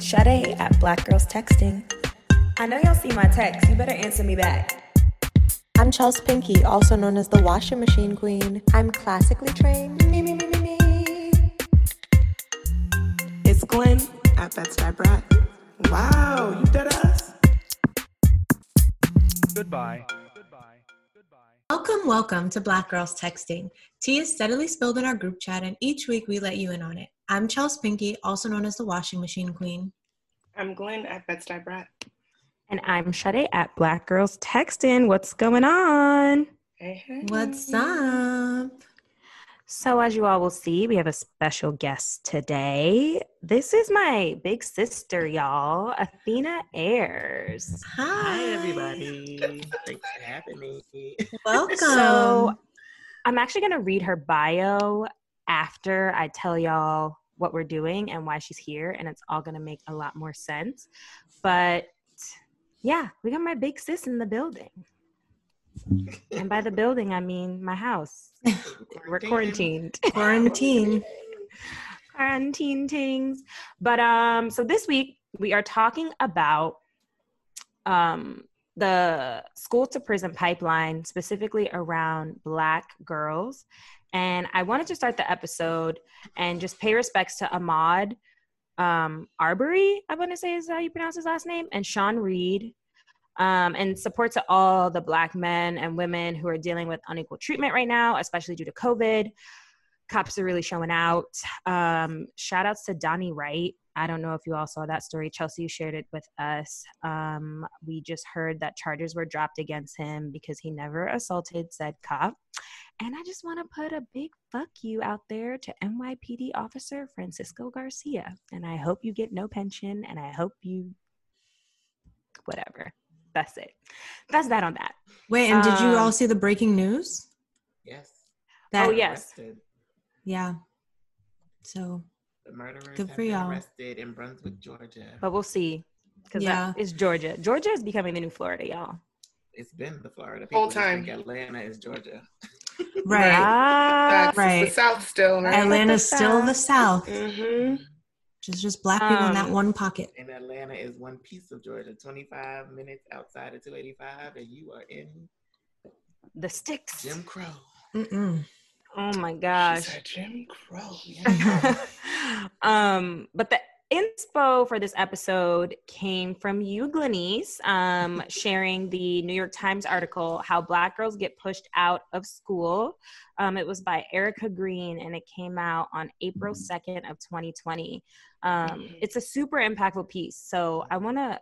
It's Sade at Black Girls Texting. I know y'all see my text. You better answer me back. I'm Chels Pinky, also known as the washing machine queen. I'm classically trained. Me, me, me, me, me. It's Glynn at Bed-Stuy Brat. Wow, you did us. Goodbye. Welcome, welcome to Black Girls Texting. Tea is steadily spilled in our group chat, and each week we let you in on it. I'm Chels Pinky, also known as the washing machine queen. I'm Glynn at Bed-Stuy Brat. And I'm Sade at Black Girls Texting. What's going on? Hey, hey. What's up? So, as you all will see, we have a special guest today. This is my big sister, y'all, Athena Ayers. Hi, Hi, everybody. Thanks for having me. Welcome. So, I'm actually going to read her bio after I tell y'all what we're doing and why she's here, and it's all going to make a lot more sense. But yeah, we got my big sis in the building. And by the building, I mean my house. We're quarantined. quarantine. quarantine things. But um, so this week we are talking about um the school to prison pipeline, specifically around black girls. And I wanted to start the episode and just pay respects to Ahmaud um Arbery, I want to say is how you pronounce his last name, and Sean Reed. Um, and support to all the black men and women who are dealing with unequal treatment right now, especially due to COVID cops are really showing out. Um, shout outs to Donnie Wright. I don't know if you all saw that story. Chelsea, shared it with us. Um, we just heard that charges were dropped against him because he never assaulted said cop. And I just want to put a big fuck you out there to NYPD officer Francisco Garcia. And I hope you get no pension and I hope you, whatever. That's it. That's that on that. Wait, and did you all Um, see the breaking news? Yes. That, Oh, yes. Arrested. Yeah. So, The murderers Good have for been y'all. arrested in Brunswick, Georgia. But we'll see. Because Yeah. it's Georgia. Georgia is becoming the new Florida, y'all. It's been the Florida. Whole People just time. think Atlanta is Georgia. right. Ah, That's right. the South still, right? Atlanta's still the South. hmm Just just black people in that Um, one pocket. And Atlanta is one piece of Georgia, 25 minutes outside of 285, and you are in the sticks. Jim Crow. Mm-mm. Oh my She gosh. said Jim Crow. Yeah. um, but the inspo for this episode came from you, Glenice, um, sharing the New York Times article, How Black Girls Get Pushed Out of School. Um, it was by Erica Green and it came out on April 2nd of 2020. Um, it's a super impactful piece. So I want to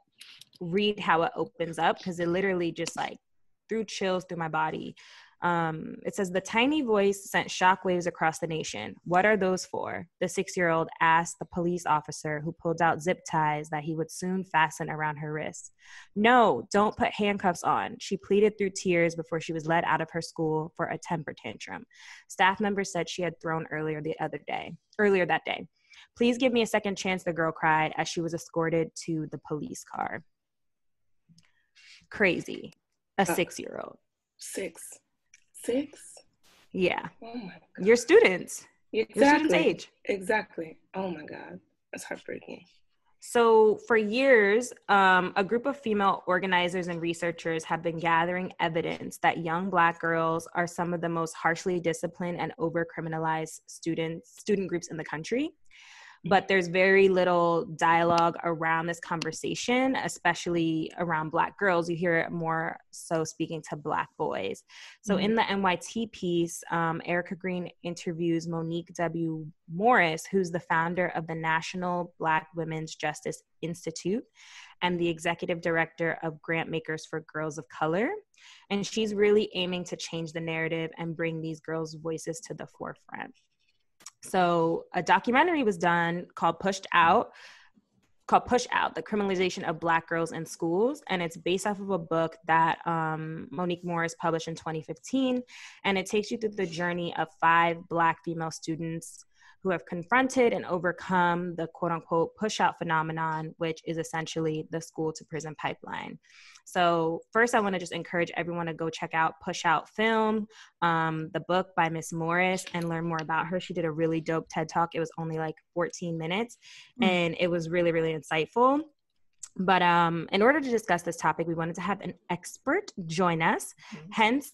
read how it opens up because it literally just like threw chills through my body. Um, it says the tiny voice sent shockwaves across the nation. What are those for? The six year old asked the police officer who pulled out zip ties that he would soon fasten around her wrists. No, don't put handcuffs on. She pleaded through tears before she was led out of her school for a temper tantrum. Staff members said she had thrown earlier the other day, earlier that day. Please give me a second chance, the girl cried as she was escorted to the police car. Crazy. A Uh, six year old. Six. Six? Yeah. Oh my God. Your students. Your students' age. Exactly. Oh my God. That's heartbreaking. So, for years, um, a group of female organizers and researchers have been gathering evidence that young Black girls are some of the most harshly disciplined and over criminalized students student groups in the country. But there's very little dialogue around this conversation, especially around Black girls. You hear it more so speaking to Black boys. So, in the NYT piece, um, Erica Green interviews Monique W. Morris, who's the founder of the National Black Women's Justice Institute and the executive director of Grant Makers for Girls of Color. And she's really aiming to change the narrative and bring these girls' voices to the forefront. So, a documentary was done called Pushed Out called Push Out, the criminalization of Black girls in schools. And it's based off of a book that um, Monique Morris published in 2015. And it takes you through the journey of five Black female students who have confronted and overcome the quote unquote push out phenomenon, which is essentially the school to prison pipeline. So, first, I want to just encourage everyone to go check out Push Out Film, um, the book by Miss Morris, and learn more about her. She did a really dope TED talk. It was only like 14 minutes, mm-hmm. and it was really, really insightful. But um, in order to discuss this topic, we wanted to have an expert join us, mm-hmm. hence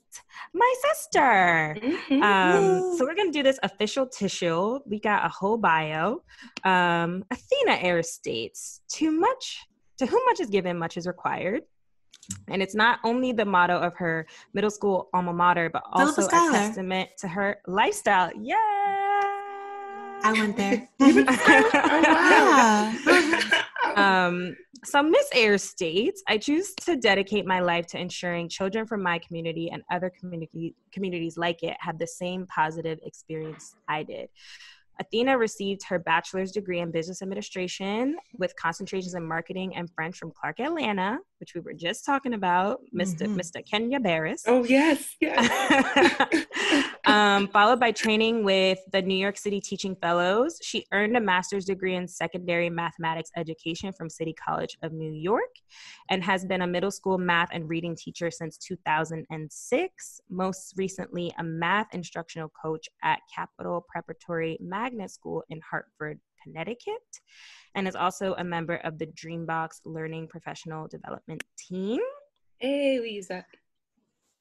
my sister. Mm-hmm. Um, so we're going to do this official tissue. We got a whole bio. Um, Athena Ayers states, too much, to whom much is given, much is required. And it's not only the motto of her middle school alma mater, but also a testament to her lifestyle. Yeah. I went there. oh, wow. um, so Miss Ayers states, I choose to dedicate my life to ensuring children from my community and other community communities like it have the same positive experience I did. Athena received her bachelor's degree in business administration with concentrations in marketing and French from Clark Atlanta, which we were just talking about, mister mm-hmm. Mr. Kenya Barris. Oh, yes, yes. um, followed by training with the New York City Teaching Fellows. She earned a master's degree in secondary mathematics education from City College of New York and has been a middle school math and reading teacher since 2006. Most recently, a math instructional coach at Capital Preparatory Magnet School in Hartford, Connecticut, and is also a member of the Dreambox Learning Professional Development Team. Hey, Lisa.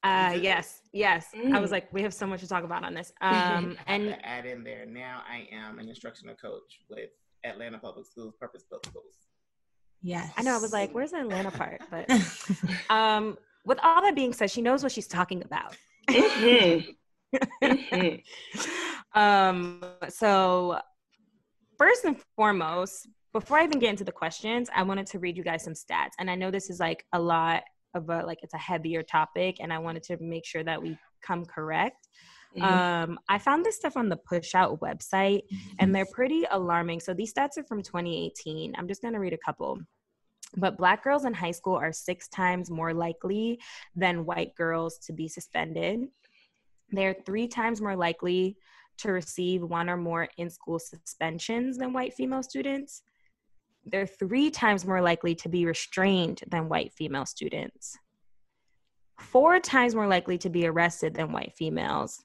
Uh, yes, yes. Mm. I was mm. like, we have so much to talk about on this. Um, and add in there now, I am an instructional coach with Atlanta Public Schools, Purpose Built Schools. Yes, I know. I was like, where's the Atlanta part? But um, with all that being said, she knows what she's talking about. Mm-hmm. mm-hmm. um, so first and foremost, before I even get into the questions, I wanted to read you guys some stats. And I know this is like a lot of a like it's a heavier topic and i wanted to make sure that we come correct. Mm-hmm. um, i found this stuff on the push out website and they're pretty alarming. So these stats are from 2018 i'm just going to read a couple. But black girls in high school are six times more likely than white girls to be suspended. They're three times more likely to receive one or more in school suspensions than white female students they're three times more likely to be restrained than white female students, four times more likely to be arrested than white females,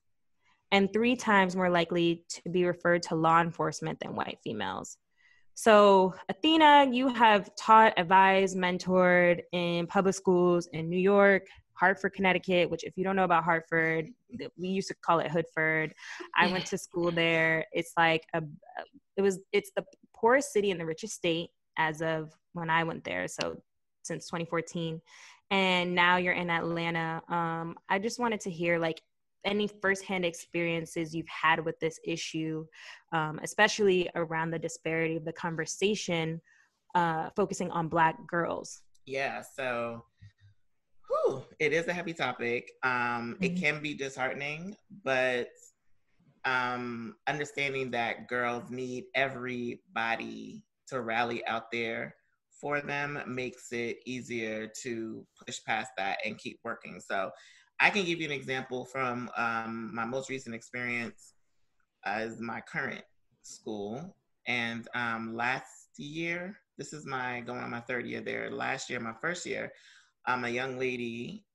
and three times more likely to be referred to law enforcement than white females. So, Athena, you have taught, advised, mentored in public schools in New York, Hartford, Connecticut, which, if you don't know about Hartford, we used to call it Hoodford. I went to school there. It's like a, it was, it's the poorest city in the richest state as of when I went there. So since 2014. And now you're in Atlanta. Um, I just wanted to hear like any firsthand experiences you've had with this issue, um, especially around the disparity of the conversation, uh, focusing on Black girls. Yeah. So whew, it is a heavy topic. Um, mm-hmm. It can be disheartening, but um, understanding that girls need everybody to rally out there for them makes it easier to push past that and keep working. So I can give you an example from um, my most recent experience as my current school. And um, last year, this is my going on my third year there. Last year, my first year, um, a young lady,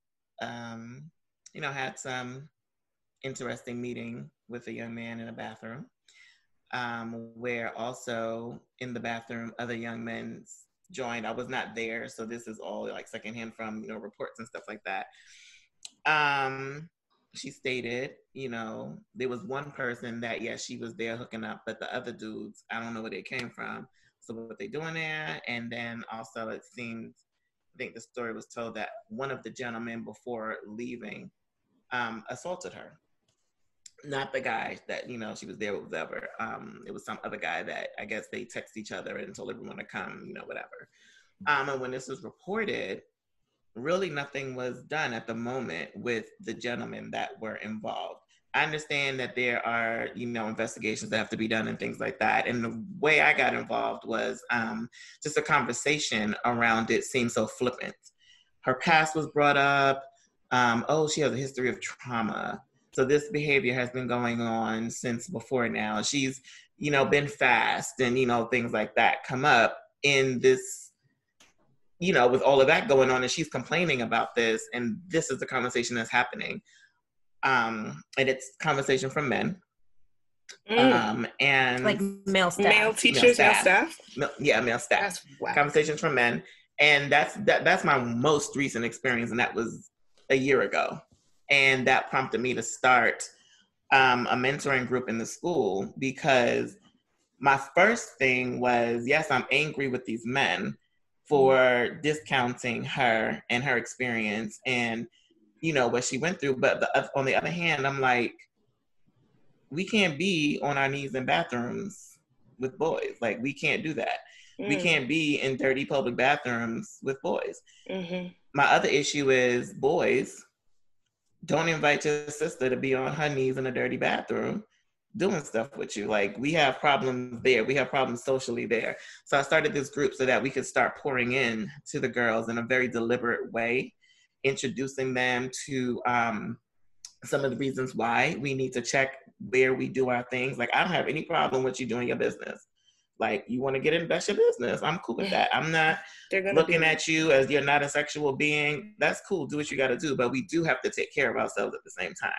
um, you know, had some interesting meeting with a young man in a bathroom, um, where also in the bathroom other young men joined. I was not there, so this is all like secondhand from you know reports and stuff like that. Um, she stated, you know, there was one person that yes, she was there hooking up, but the other dudes, I don't know where they came from. So what they doing there? And then also it seems, I think the story was told that one of the gentlemen before leaving um, assaulted her not the guy that you know she was there with whatever. Um, it was some other guy that I guess they text each other and told everyone to come, you know, whatever. Um, and when this was reported, really nothing was done at the moment with the gentlemen that were involved. I understand that there are, you know, investigations that have to be done and things like that. And the way I got involved was um, just a conversation around it seemed so flippant. Her past was brought up. Um, oh, she has a history of trauma So this behavior has been going on since before now. She's, you know, been fast and, you know, things like that come up in this, you know, with all of that going on and she's complaining about this and this is the conversation that's happening. Um, and it's conversation from men. Mm. Um, and like male staff. Male teachers, male staff. Male staff? Male, yeah, male staff. That's, wow. Conversations from men. And that's that, that's my most recent experience, and that was a year ago and that prompted me to start um, a mentoring group in the school because my first thing was yes i'm angry with these men for discounting her and her experience and you know what she went through but the, on the other hand i'm like we can't be on our knees in bathrooms with boys like we can't do that mm. we can't be in dirty public bathrooms with boys mm-hmm. my other issue is boys don't invite your sister to be on her knees in a dirty bathroom doing stuff with you. Like we have problems there. We have problems socially there. So I started this group so that we could start pouring in to the girls in a very deliberate way, introducing them to um, some of the reasons why we need to check where we do our things. Like I don't have any problem with you doing your business. Like you want to get in, that's your business. I'm cool with that. I'm not looking at you as you're not a sexual being. That's cool. Do what you got to do. But we do have to take care of ourselves at the same time.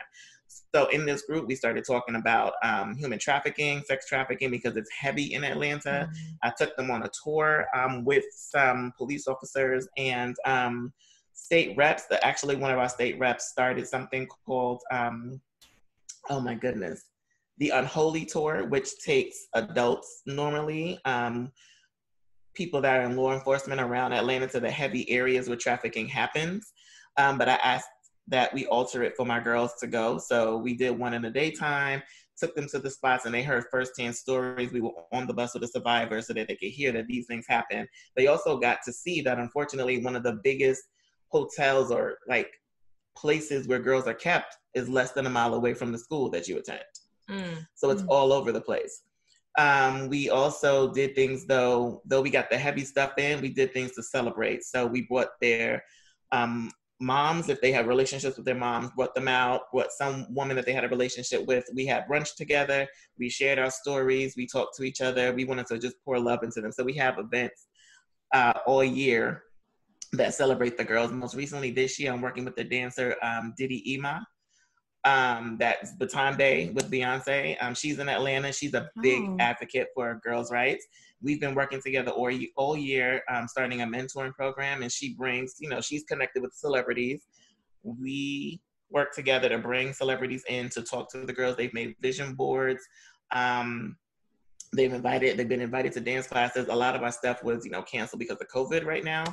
So in this group, we started talking about um, human trafficking, sex trafficking, because it's heavy in Atlanta. Mm-hmm. I took them on a tour um, with some police officers and um, state reps. Actually, one of our state reps started something called, um, oh my goodness, the Unholy Tour, which takes adults normally, um, people that are in law enforcement around Atlanta to the heavy areas where trafficking happens. Um, but I asked that we alter it for my girls to go. So we did one in the daytime, took them to the spots, and they heard firsthand stories. We were on the bus with the survivors so that they could hear that these things happen. They also got to see that unfortunately one of the biggest hotels or like places where girls are kept is less than a mile away from the school that you attend. Mm. So it's mm. all over the place. Um, we also did things though, though we got the heavy stuff in, we did things to celebrate. So we brought their um, moms, if they had relationships with their moms, brought them out, brought some woman that they had a relationship with. We had brunch together. We shared our stories. We talked to each other. We wanted to just pour love into them. So we have events uh, all year that celebrate the girls. Most recently this year, I'm working with the dancer um, Diddy Ima um, that's Baton Day with Beyonce. Um, she's in Atlanta. She's a big oh. advocate for girls' rights. We've been working together all, all year, um, starting a mentoring program, and she brings, you know, she's connected with celebrities. We work together to bring celebrities in to talk to the girls. They've made vision boards. Um, they've invited, they've been invited to dance classes. A lot of our stuff was, you know, canceled because of COVID right now,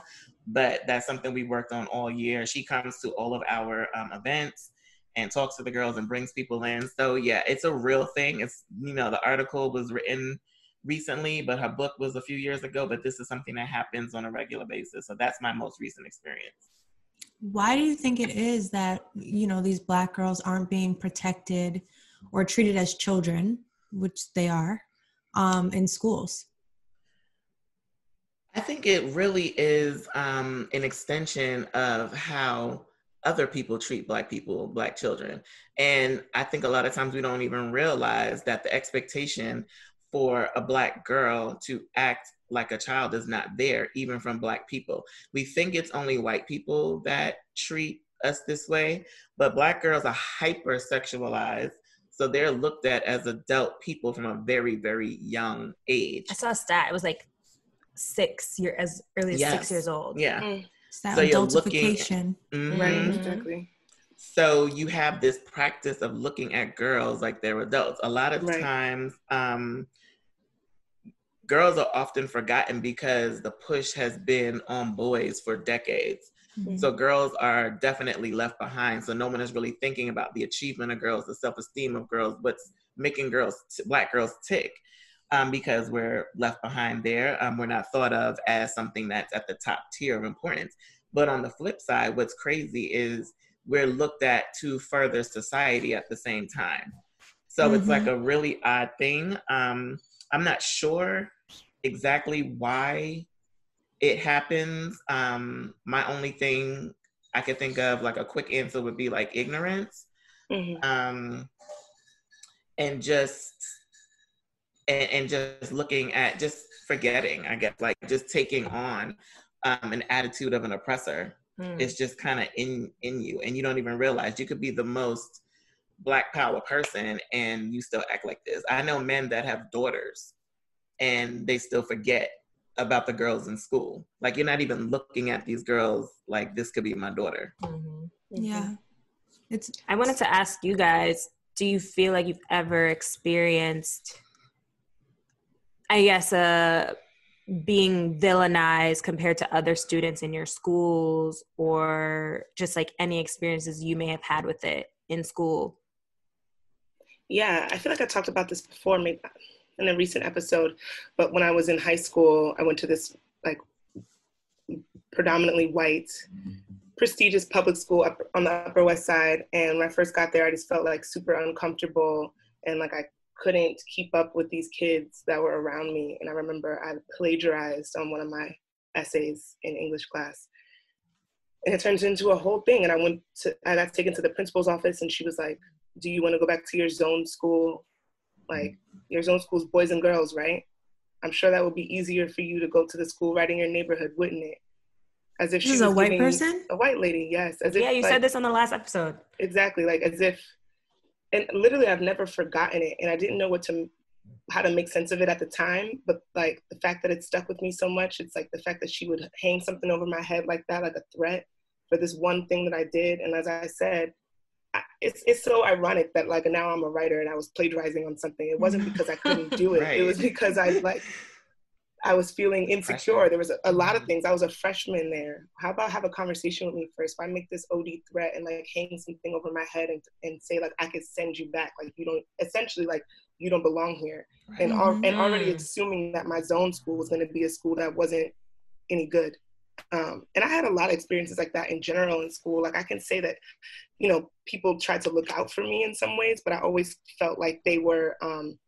but that's something we worked on all year. She comes to all of our um, events and talks to the girls and brings people in. So yeah, it's a real thing. It's you know the article was written recently, but her book was a few years ago. But this is something that happens on a regular basis. So that's my most recent experience. Why do you think it is that you know these black girls aren't being protected or treated as children, which they are, um, in schools? I think it really is um, an extension of how other people treat black people black children and i think a lot of times we don't even realize that the expectation for a black girl to act like a child is not there even from black people we think it's only white people that treat us this way but black girls are hyper sexualized so they're looked at as adult people from a very very young age i saw a stat it was like six year as early as yes. six years old yeah mm that so adultification. mm-hmm. Right, exactly. So you have this practice of looking at girls like they're adults. A lot of right. times, um, girls are often forgotten because the push has been on boys for decades. Mm-hmm. So girls are definitely left behind. So no one is really thinking about the achievement of girls, the self-esteem of girls, what's making girls, black girls tick. Um, because we're left behind there. Um, we're not thought of as something that's at the top tier of importance. But on the flip side, what's crazy is we're looked at to further society at the same time. So mm-hmm. it's like mm-hmm. a really odd thing. Um, I'm not sure exactly why it happens. Um, my only thing I could think of, like a quick answer, would be like ignorance. Mhm. um, and just and, and just looking at just forgetting, I guess, like just taking on um, an attitude of an oppressor. Mm. It's just kind of in in you, and you don't even realize you could be the most black power person, and you still act like this. I know men that have daughters, and they still forget about the girls in school. Like you're not even looking at these girls like this could be my daughter. Mhm. Yeah. It's I wanted to ask you guys do you feel like you've ever experienced, I guess, uh, being villainized compared to other students in your schools or just like any experiences you may have had with it in school? Yeah, I feel like I talked about this before, maybe in a recent episode. But when I was in high school, I went to this like predominantly white, prestigious public school up on the Upper West Side. And when I first got there, I just felt like super uncomfortable and like I couldn't keep up with these kids that were around me. And I remember I plagiarized on one of my essays in English class. And it turned into a whole thing. And I went to, I got taken to the principal's office and she was like, do you want to go back to your zone school? Like your zone school's boys and girls, right? I'm sure that would be easier for you to go to the school right in your neighborhood, wouldn't it? As if This she is a white person? A white lady, yes. As if Yeah, you like, said this on the last episode. exactly like as if, and literally I've never forgotten it, and I didn't know what to how to make sense of it at the time. But like the fact that it stuck with me so much, it's like the fact that she would hang something over my head like that, like a threat for this one thing that I did. And as I said, it's it's so ironic that like now I'm a writer and I was plagiarizing on something. It wasn't because I couldn't do it. It was because I like I was feeling insecure. Pressure. There was a, a lot of Mhm. things. I was a freshman there. How about have a conversation with me first? Why make this OD threat and like hang something over my head and, and say like I could send you back? Like you don't essentially like you don't belong here. And al- and already Mhm. assuming that my zone school was going to be a school that wasn't any good. Um, and I had a lot of experiences like that in general in school. Like I can say that, you know, people tried to look out for me in some ways, but I always felt like they were um,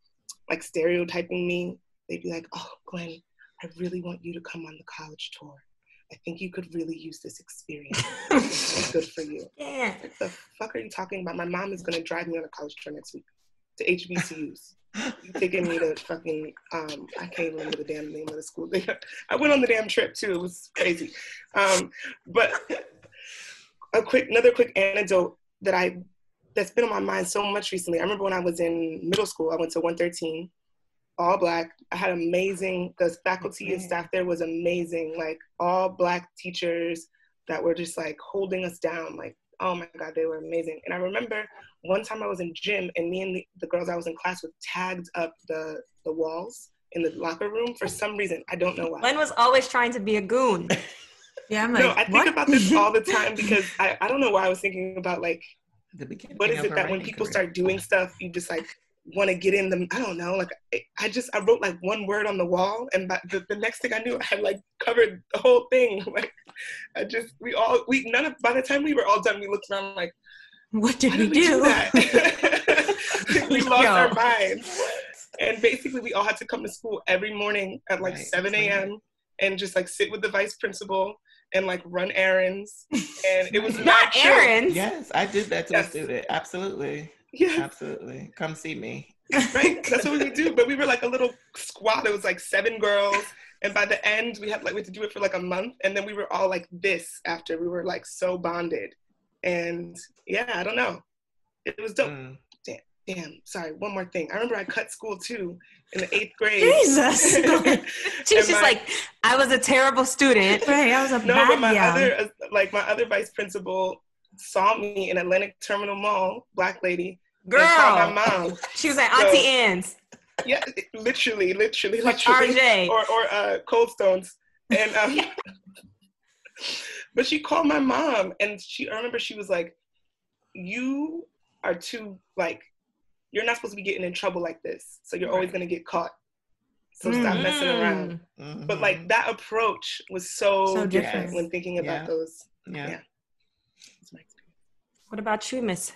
like stereotyping me. They'd be like, "Oh, Glynn, I really want you to come on the college tour. I think you could really use this experience. it's good for you." Yeah. What the fuck are you talking about? My mom is gonna drive me on a college tour next week to HBCUs. You taking me to fucking um I can't remember the damn name of the school. I went on the damn trip too. It was crazy. Um, but a quick another quick anecdote that I that's been on my mind so much recently. I remember when I was in middle school, I went to 113, all black. I had amazing the faculty and staff there was amazing, like all black teachers that were just like holding us down. Like, oh my God, they were amazing. And I remember one time I was in gym and me and the, the girls I was in class with tagged up the the walls in the locker room for some reason. I don't know why. Glynn was always trying to be a goon. yeah, I'm like, no, I think what? about this all the time because I, I don't know why I was thinking about like the beginning what is of it that when people career. start doing stuff you just like want to get in them i don't know like I, I just i wrote like one word on the wall and by the, the next thing i knew i had like covered the whole thing like i just we all we none of by the time we were all done we looked around like what did we did we do do? that we lost Yo. our minds and basically we all had to come to school every morning at like Right, 7 a.m and just like sit with the vice principal and like run errands and it was Not mad chill. errands. Yes, I did that to Yes. a student. Absolutely. Yeah Absolutely. Come see me. right? That's what we would do. But we were like a little squad. It was like seven girls. And by the end, we had like we had to do it for like a month. And then we were all like this after. We were like so bonded. And yeah, I don't know. It was dope. Mm. Damn, sorry, one more thing. I remember I cut school too in the eighth grade. Jesus. She's just my- like, I was a terrible student. right, I was a No, bad but my gal. other uh, like my other vice principal saw me in Atlantic Terminal Mall, black lady, and called Girl. my mom. She was at So- Auntie Anne's, Yeah, literally, literally, like literally. RJ. or or uh, Cold Stones, and um, but she called my mom, and she I remember she was like, "You are too like, you're not supposed to be getting in trouble like this, so you're always gonna get caught. So stop messing around." Mm. But like that approach was so, So different different. when thinking about Yeah. those. yeah. yeah. That's my experience. What about you, Miss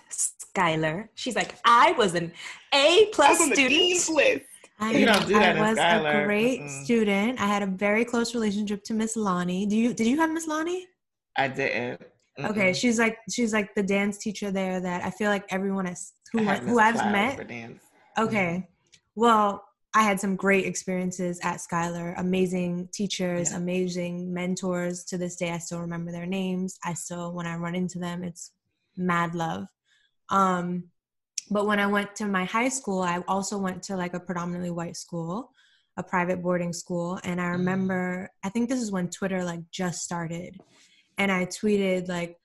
Skylar? She's like, I was an A plus was the student. list. I, You don't do that in I was Schuyler. a great Mm-mm. student. I had a very close relationship to Miss Lonnie. Do you? Did you have Miss Lonnie? I didn't. Okay, Mm-mm. she's like she's like the dance teacher there that I feel like everyone has who had who I've Cloud met for dance. Okay. Mm-hmm. Well, I had some great experiences at Skylar. Amazing teachers, Yeah. amazing mentors. To this day, I still remember their names. I still, when I run into them, it's mad love. Um, but when I went to my high school, I also went to like a predominantly white school, a private boarding school. And I Mhm. remember, I think this is when Twitter like just started. And I tweeted like,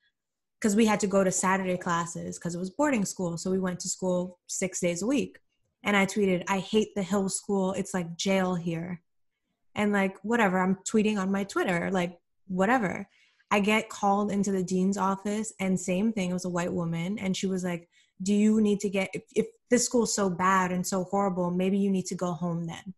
because we had to go to Saturday classes because it was boarding school. So we went to school six days a week. And I tweeted, I hate the Hill School. It's like jail here. And like, whatever, I'm tweeting on my Twitter, like, whatever. I get called into the dean's office, and same thing, it was a white woman. And she was like, Do you need to get, if, if this school's so bad and so horrible, maybe you need to go home then.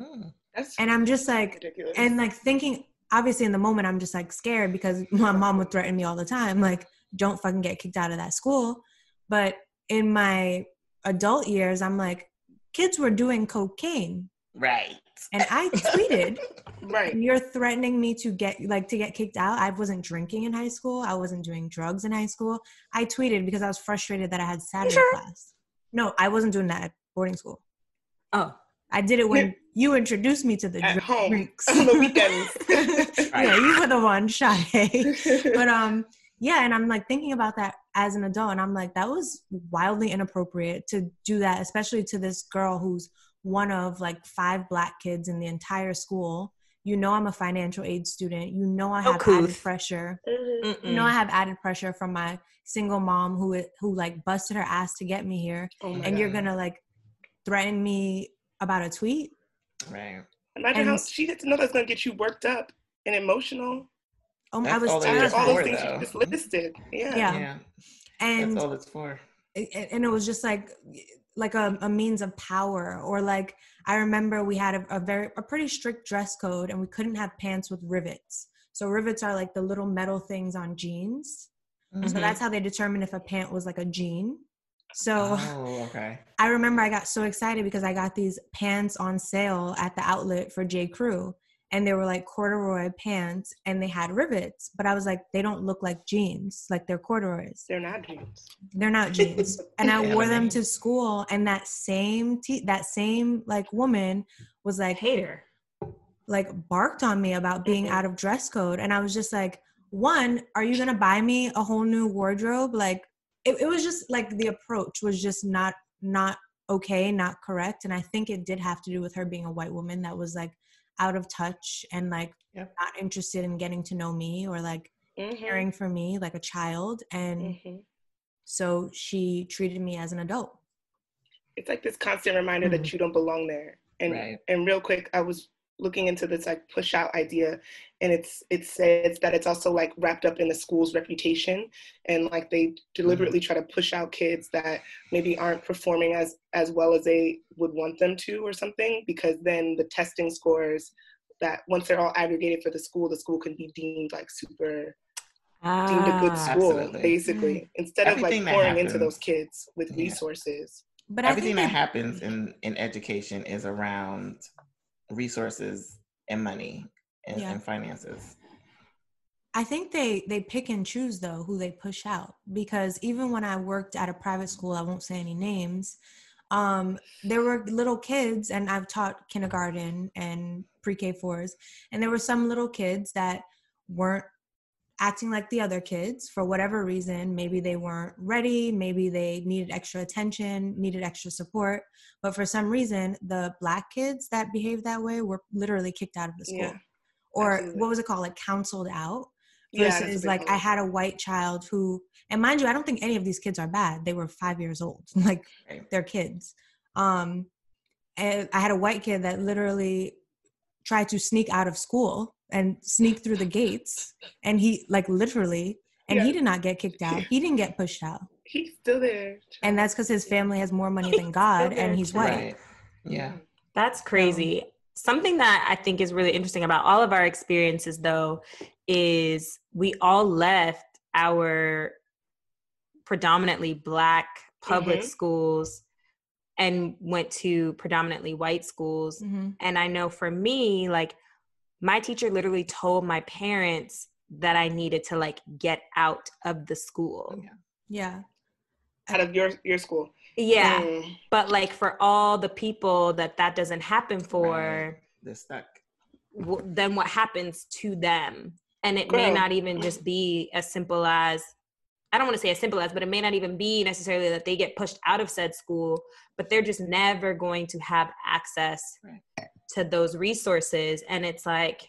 Mm. That's And I'm just like, ridiculous. and like thinking obviously in the moment i'm just like scared because my mom would threaten me all the time like don't fucking get kicked out of that school but in my adult years i'm like kids were doing cocaine Right. And i tweeted right. you're threatening me to get like to get kicked out i wasn't drinking in high school i wasn't doing drugs in high school i tweeted because i was frustrated that i had saturday sure? class no i wasn't doing that at boarding school Oh, i did it when you introduced me to the At drink- home drinks on the weekends. yeah, you were the one, Sade. but um, yeah, and I'm like thinking about that as an adult, and I'm like, that was wildly inappropriate to do that, especially to this girl who's one of like five black kids in the entire school. You know, I'm a financial aid student. You know, I Oh, have added couth. pressure. Mhm. You know, I have added pressure from my single mom who who like busted her ass to get me here, Oh my and you're gonna like threaten me about a tweet. Right. Imagine and- how she gets to know that's going to get you worked up and emotional. Um, I was all it all those things though. you just listed. Yeah. Yeah. Yeah. and That's all it's for. and it was just like like a, a means of power or like i remember we had a, a very a pretty strict dress code and we couldn't have pants with rivets. So rivets are like the little metal things on jeans. So Mhm. that's how they determine if a pant was like a jean. So Oh, okay. i remember i got so excited because i got these pants on sale at the outlet for j. Crew and they were like corduroy pants and they had rivets but i was like they don't look like jeans like they're corduroys They're not jeans. they're not jeans. and I Yeah, wore them they- to school and that same te- that same like woman was like hater. like barked on me about being Mhm. out of dress code and I was just like, "One, are you going to buy me a whole new wardrobe?" Like it, it was just like the approach was just not not okay, not correct and I think it did have to do with her being a white woman that was like out of touch and like Yep. not interested in getting to know me or like Mhm. caring for me like a child and Mhm. so she treated me as an adult. It's like this constant reminder that you don't belong there. And Right. and real quick, I was looking into this like push out idea and it's it says that it's also like wrapped up in the school's reputation and like they mm-hmm. deliberately try to push out kids that maybe aren't performing as as well as they would want them to or something because then the testing scores that once they're all aggregated for the school the school can be deemed like super deemed a good Ah. school Absolutely. basically mm. instead of like that pouring into those kids with Yeah. resources But Everything I that happens mm. in in education is around resources and money and, Yeah. and finances. I think they they pick and choose though who they push out because even when I worked at a private school, I won't say any names. Um, there were little kids, and I've taught kindergarten and pre-K fours, and there were some little kids that weren't acting like the other kids for whatever reason. Maybe they weren't ready, maybe they needed extra attention, needed extra support. But for some reason, the black kids that behaved that way were literally kicked out of the school. Yeah, or absolutely. what was it called? Like counseled out Yeah, versus they like I had a white child who, and mind you, I don't think any of these kids are bad. They were five years old, like Right. they're kids. Um, and I had a white kid that literally tried to sneak out of school and sneak through the gates, and he like literally, and he did not get kicked out. He didn't get pushed out, He's still there. and that's because his family has more money than God, there, and he's white. Right. Yeah. That's crazy. Something that I think is really interesting about all of our experiences, though, is we all left our predominantly black public Mhm. schools and went to predominantly white schools. Mhm. And I know for me, like my teacher literally told my parents that I needed to like get out of the school. Yeah. yeah. Out of your your school. Yeah. Mm. But like for all the people that that doesn't happen for, They're stuck. w- then what happens to them? And it may not even just be as simple as I don't want to say as simple as, but it may not even be necessarily that they get pushed out of said school, but they're just never going to have access Right. To those resources. And it's like,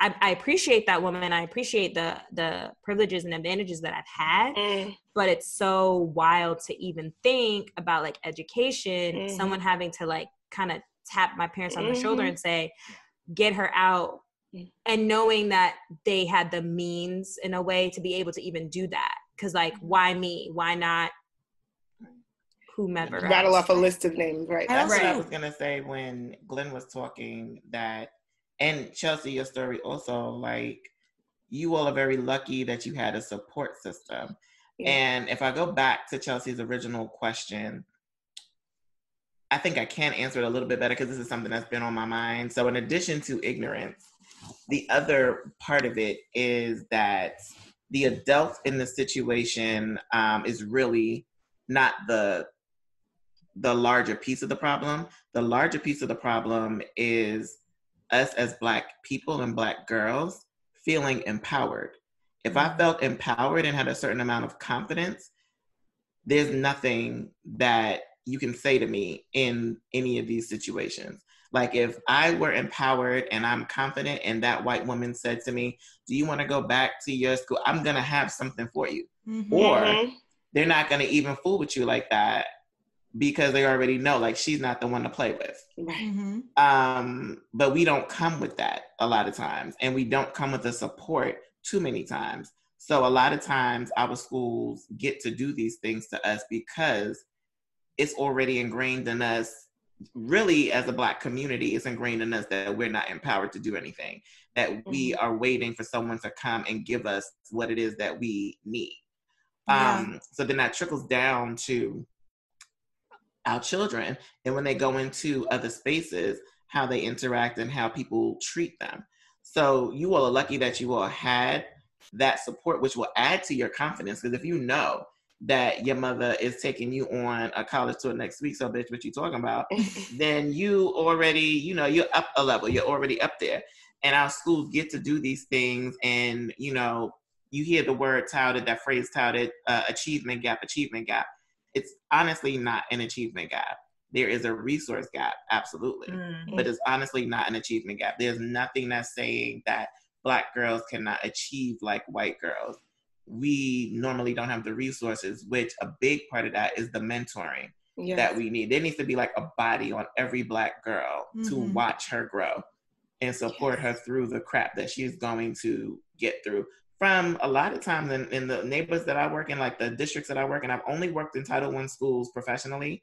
I, I appreciate that woman. I appreciate the the privileges and advantages that I've had, Mm. but it's so wild to even think about like education, Mhm. someone having to like kind of tap my parents on the shoulder Mhm. and say, get her out. Mm. And knowing that they had the means in a way to be able to even do that. Cause like, why me? Why not whomever? Rattle off a list of names, right? I That's what I was gonna say when Glynn was talking that, and Chelsea, your story also like you all are very lucky that you had a support system. Yeah. And if I go back to Chelsea's original question, I think I can answer it a little bit better because this is something that's been on my mind. So, in addition to ignorance, the other part of it is that the adult in the situation um, is really not the the larger piece of the problem. The larger piece of the problem is us as Black people and Black girls feeling empowered. If I felt empowered and had a certain amount of confidence, there's nothing that you can say to me in any of these situations. Like if I were empowered and I'm confident, and that white woman said to me, Do you want to go back to your school? I'm going to have something for you. Mhm. Or Mhm. they're not going to even fool with you like that because they already know, like, she's not the one to play with. Right. Mhm. Um, but we don't come with that a lot of times, and we don't come with the support too many times. So a lot of times our schools get to do these things to us because it's already ingrained in us. Really, as a black community, it's ingrained in us that we're not empowered to do anything. That we are waiting for someone to come and give us what it is that we need. Yeah. Um, so then that trickles down to our children and when they go into other spaces how they interact and how people treat them. So you all are lucky that you all had that support which will add to your confidence because if you know that your mother is taking you on a college tour next week so bitch what you talking about? Then you already you know you're up a level you're already up there. And our schools get to do these things and you know you hear the word touted that phrase touted uh, achievement gap achievement gap it's honestly not an achievement gap. There is a resource gap, absolutely, Mm. but it's honestly not an achievement gap. There's nothing that's saying that black girls cannot achieve like white girls. We normally don't have the resources, which a big part of that is the mentoring Yes. that we need. There needs to be like a body on every black girl to Mhm. watch her grow and support her through the crap that she's going to get through. From a lot of times in, in the neighborhoods that I work in, like the districts that I work in, I've only worked in Title One schools professionally.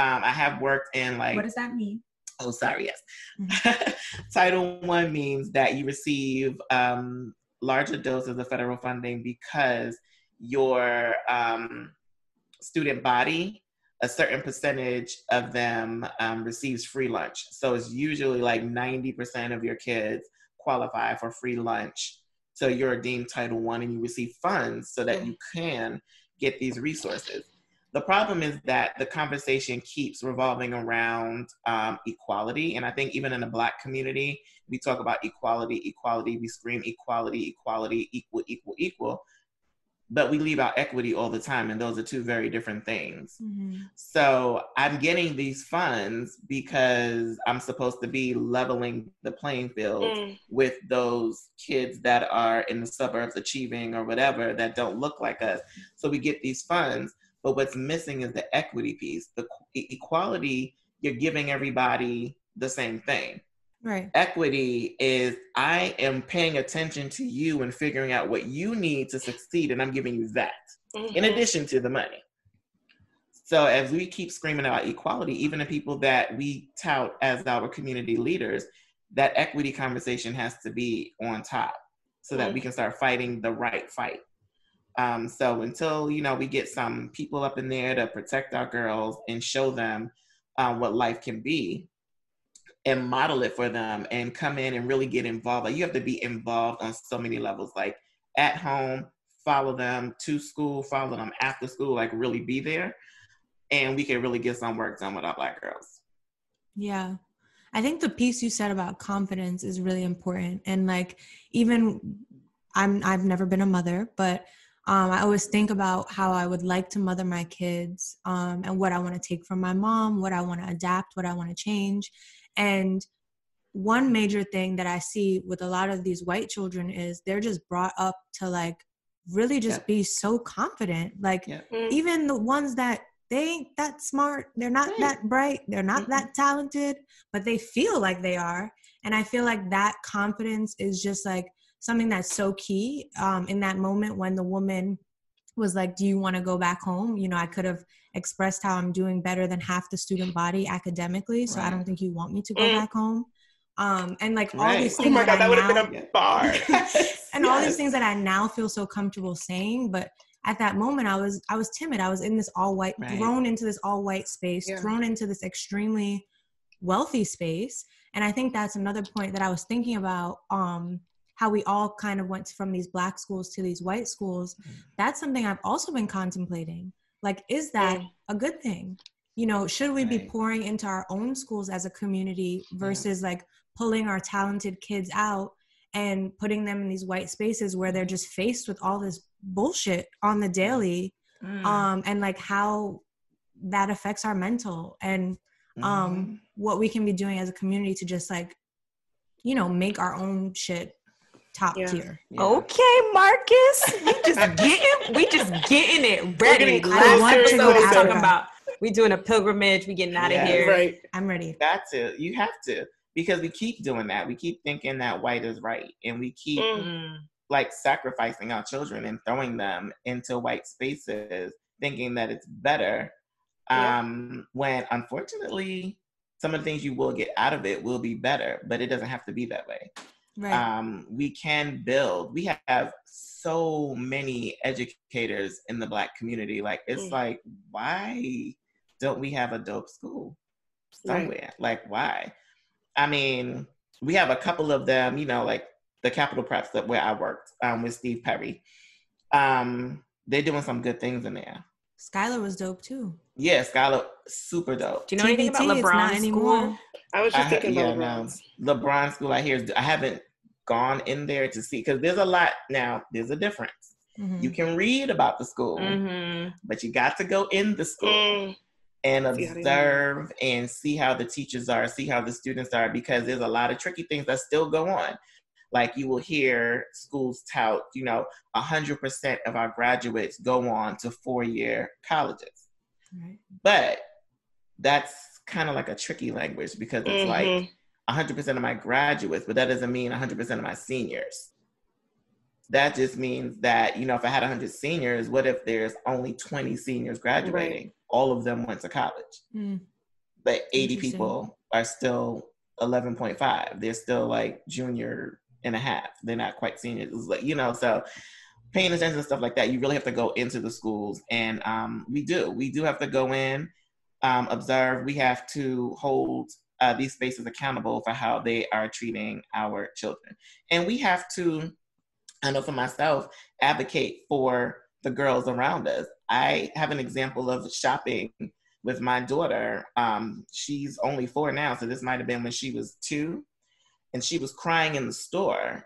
Um, I have worked in like What does that mean? Oh, sorry. Yes. Title One means that you receive um, larger doses of federal funding because your um, student body, a certain percentage of them um, receives free lunch. So it's usually like 90% of your kids qualify for free lunch. So you're a deemed Title One and you receive funds so that you can get these resources. The problem is that the conversation keeps revolving around um, equality. And I think even in the Black community, we talk about equality, equality, we scream equality, equality, equal, equal, equal. But we leave out equity all the time, and those are two very different things. Mhm. So I'm getting these funds because I'm supposed to be leveling the playing field Mm. with those kids that are in the suburbs achieving or whatever that don't look like us. So we get these funds, but what's missing is the equity piece. The equality, you're giving everybody the same thing. Right. Equity is I am paying attention to you and figuring out what you need to succeed, and I'm giving you that in Mhm. addition to the money. So as we keep screaming about equality, even the people that we tout as our community leaders, that equity conversation has to be on top so that we can start fighting the right fight. Um, so until you know we get some people up in there to protect our girls and show them um, what life can be, and model it for them, and come in and really get involved. Like you have to be involved on so many levels, like at home, follow them to school, follow them after school, like really be there. And we can really get some work done with our black girls. Yeah. I think the piece you said about confidence is really important. And like even I'm I've never been a mother, but um, I always think about how I would like to mother my kids um, and what I want to take from my mom, what I want to adapt, what I want to change. And one major thing that I see with a lot of these white children is they're just brought up to like really just yeah. be so confident. Like yeah. mm. even the ones that they ain't that smart, they're not right. that bright, they're not mm-hmm. that talented, but they feel like they are. And I feel like that confidence is just like something that's so key um, in that moment when the woman was like, Do you want to go back home? You know, I could have expressed how I'm doing better than half the student body academically. So right. I don't think you want me to go mm. back home. Um, and like right. all these things. Oh my God, that, that would have been a bar. and yes. all these things that I now feel so comfortable saying, but at that moment I was I was timid. I was in this all white, right. thrown into this all white space, yeah. thrown into this extremely wealthy space. And I think that's another point that I was thinking about. Um, how we all kind of went from these black schools to these white schools mm. that's something i've also been contemplating like is that a good thing you know should we right. be pouring into our own schools as a community versus yeah. like pulling our talented kids out and putting them in these white spaces where they're just faced with all this bullshit on the daily mm. um and like how that affects our mental and um mm. what we can be doing as a community to just like you know make our own shit top yeah. tier. Yeah. Okay, Marcus, we just getting we just getting it ready. Last episode we talking about we doing a pilgrimage. We getting out yeah, of here. Right, I'm ready. That's it. You have to because we keep doing that. We keep thinking that white is right, and we keep mm. like sacrificing our children and throwing them into white spaces, thinking that it's better. Um, when unfortunately, some of the things you will get out of it will be better, but it doesn't have to be that way. Right. Um, we can build. We have so many educators in the Black community. Like, it's mm. like, why don't we have a dope school somewhere? Right. Like, why? I mean, we have a couple of them, you know, like the Capital Preps that where I worked um, with Steve Perry. Um, they're doing some good things in there. Skylar was dope too. Yeah, Skylar, super dope. Do you know TBT, anything about LeBron School? I was just I, thinking yeah, about LeBron. No, LeBron School. I hear. I haven't gone in there to see because there's a lot now. There's a difference. Mm-hmm. You can read about the school, mm-hmm. but you got to go in the school mm. and observe and see how the teachers are, see how the students are, because there's a lot of tricky things that still go on. Like you will hear schools tout, you know, 100% of our graduates go on to four year colleges. Right. But that's kind of like a tricky language because it's mm-hmm. like 100% of my graduates, but that doesn't mean 100% of my seniors. That just means that, you know, if I had 100 seniors, what if there's only 20 seniors graduating? Right. All of them went to college. Mm. But 80 people are still 11.5. They're still like junior and a half. They're not quite seniors. Like, you know, so paying attention to stuff like that, you really have to go into the schools. And um, we do. We do have to go in, um, observe. We have to hold uh, these spaces accountable for how they are treating our children. And we have to, I know for myself, advocate for the girls around us. I have an example of shopping with my daughter. Um, she's only four now, so this might have been when she was two. And she was crying in the store.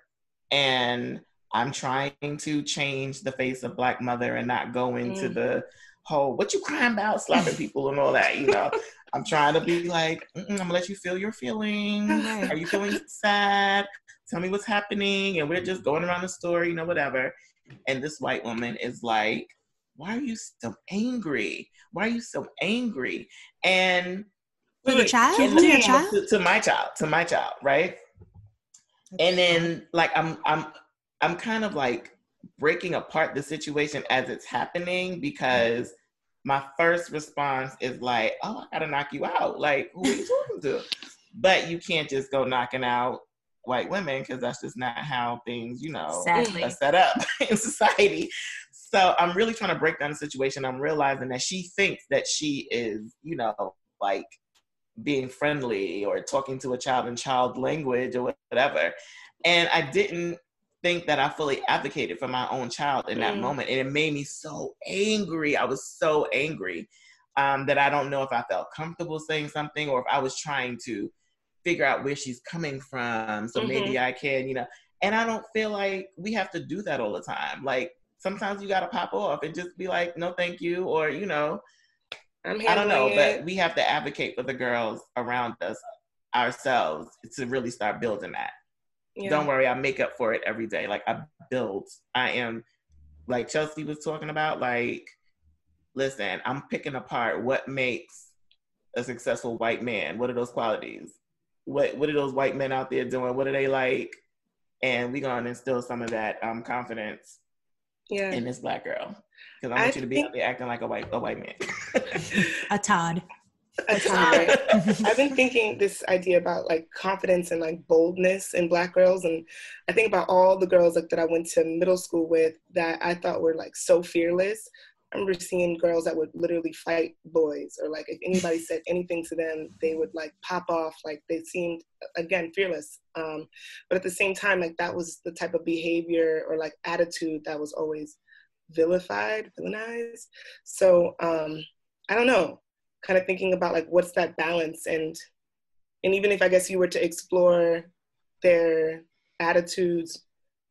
And I'm trying to change the face of Black mother and not go into mm. the whole, what you crying about, slapping people and all that, you know. I'm trying to be like, I'm gonna let you feel your feelings. Are you feeling sad? Tell me what's happening. And we're just going around the store, you know, whatever. And this white woman is like, why are you so angry? Why are you so angry? And to the child? To your child? To, to my child, to my child, right? and then like I'm I'm I'm kind of like breaking apart the situation as it's happening because my first response is like, oh, I gotta knock you out. Like, who are you talking to? But you can't just go knocking out white women because that's just not how things, you know, Sadly. are set up in society. So I'm really trying to break down the situation. I'm realizing that she thinks that she is, you know, like being friendly or talking to a child in child language or whatever. And I didn't think that I fully advocated for my own child in that Mm. moment. And it made me so angry. I was so angry um, that I don't know if I felt comfortable saying something or if I was trying to figure out where she's coming from. So maybe I can, you know. And I don't feel like we have to do that all the time. Like sometimes you got to pop off and just be like, no, thank you. Or, you know, I'm I don't know, handling but we have to advocate for the girls around us ourselves to really start building that. Yeah. Don't worry, I make up for it every day. Like I build. I am like Chelsea was talking about, like, listen, I'm picking apart what makes a successful white man. What are those qualities? What what are those white men out there doing? What are they like? And we gonna instill some of that um confidence Yeah. in this black girl. Because I I want you to be think- out there acting like a white a white man. A Todd. That's right. I've been thinking this idea about like confidence and like boldness in black girls, and I think about all the girls like that I went to middle school with that I thought were like so fearless. I remember seeing girls that would literally fight boys, or like if anybody said anything to them, they would like pop off. Like they seemed again fearless, um, but at the same time, like that was the type of behavior or like attitude that was always vilified, villainized. So um, I don't know kind of thinking about like what's that balance and and even if i guess you were to explore their attitudes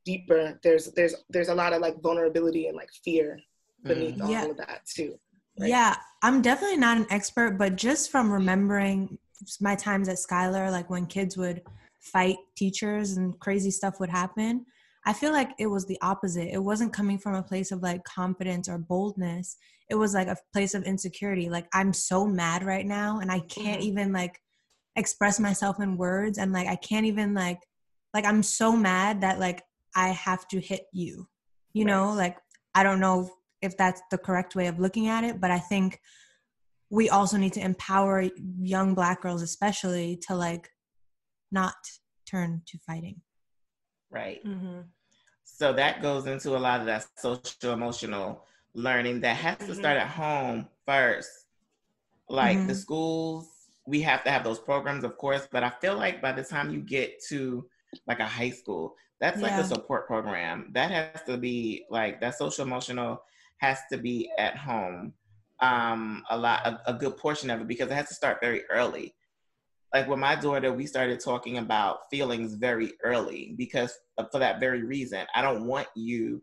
deeper there's there's there's a lot of like vulnerability and like fear beneath Mm. all Yeah. of that too Right. Yeah, I'm definitely not an expert, but just from remembering my times at Schuyler, like when kids would fight teachers and crazy stuff would happen, I feel like it was the opposite. It wasn't coming from a place of like confidence or boldness. It was like a place of insecurity. Like I'm so mad right now and I can't Mhm. even like express myself in words and like I can't even like like I'm so mad that like I have to hit you. You know, Right. like I don't know if that's the correct way of looking at it, but I think we also need to empower young black girls especially to like not turn to fighting. Right. Mm-hmm. So that goes into a lot of that social emotional learning that has to start at home first. Like the Mhm. schools, we have to have those programs, of course, but I feel like by the time you get to like a high school, that's like a support program. That has to be like that social emotional has to be at home. Um, a lot, a, a good portion of it because it has to start very early. Like with my daughter, we started talking about feelings very early because for that very reason. I don't want you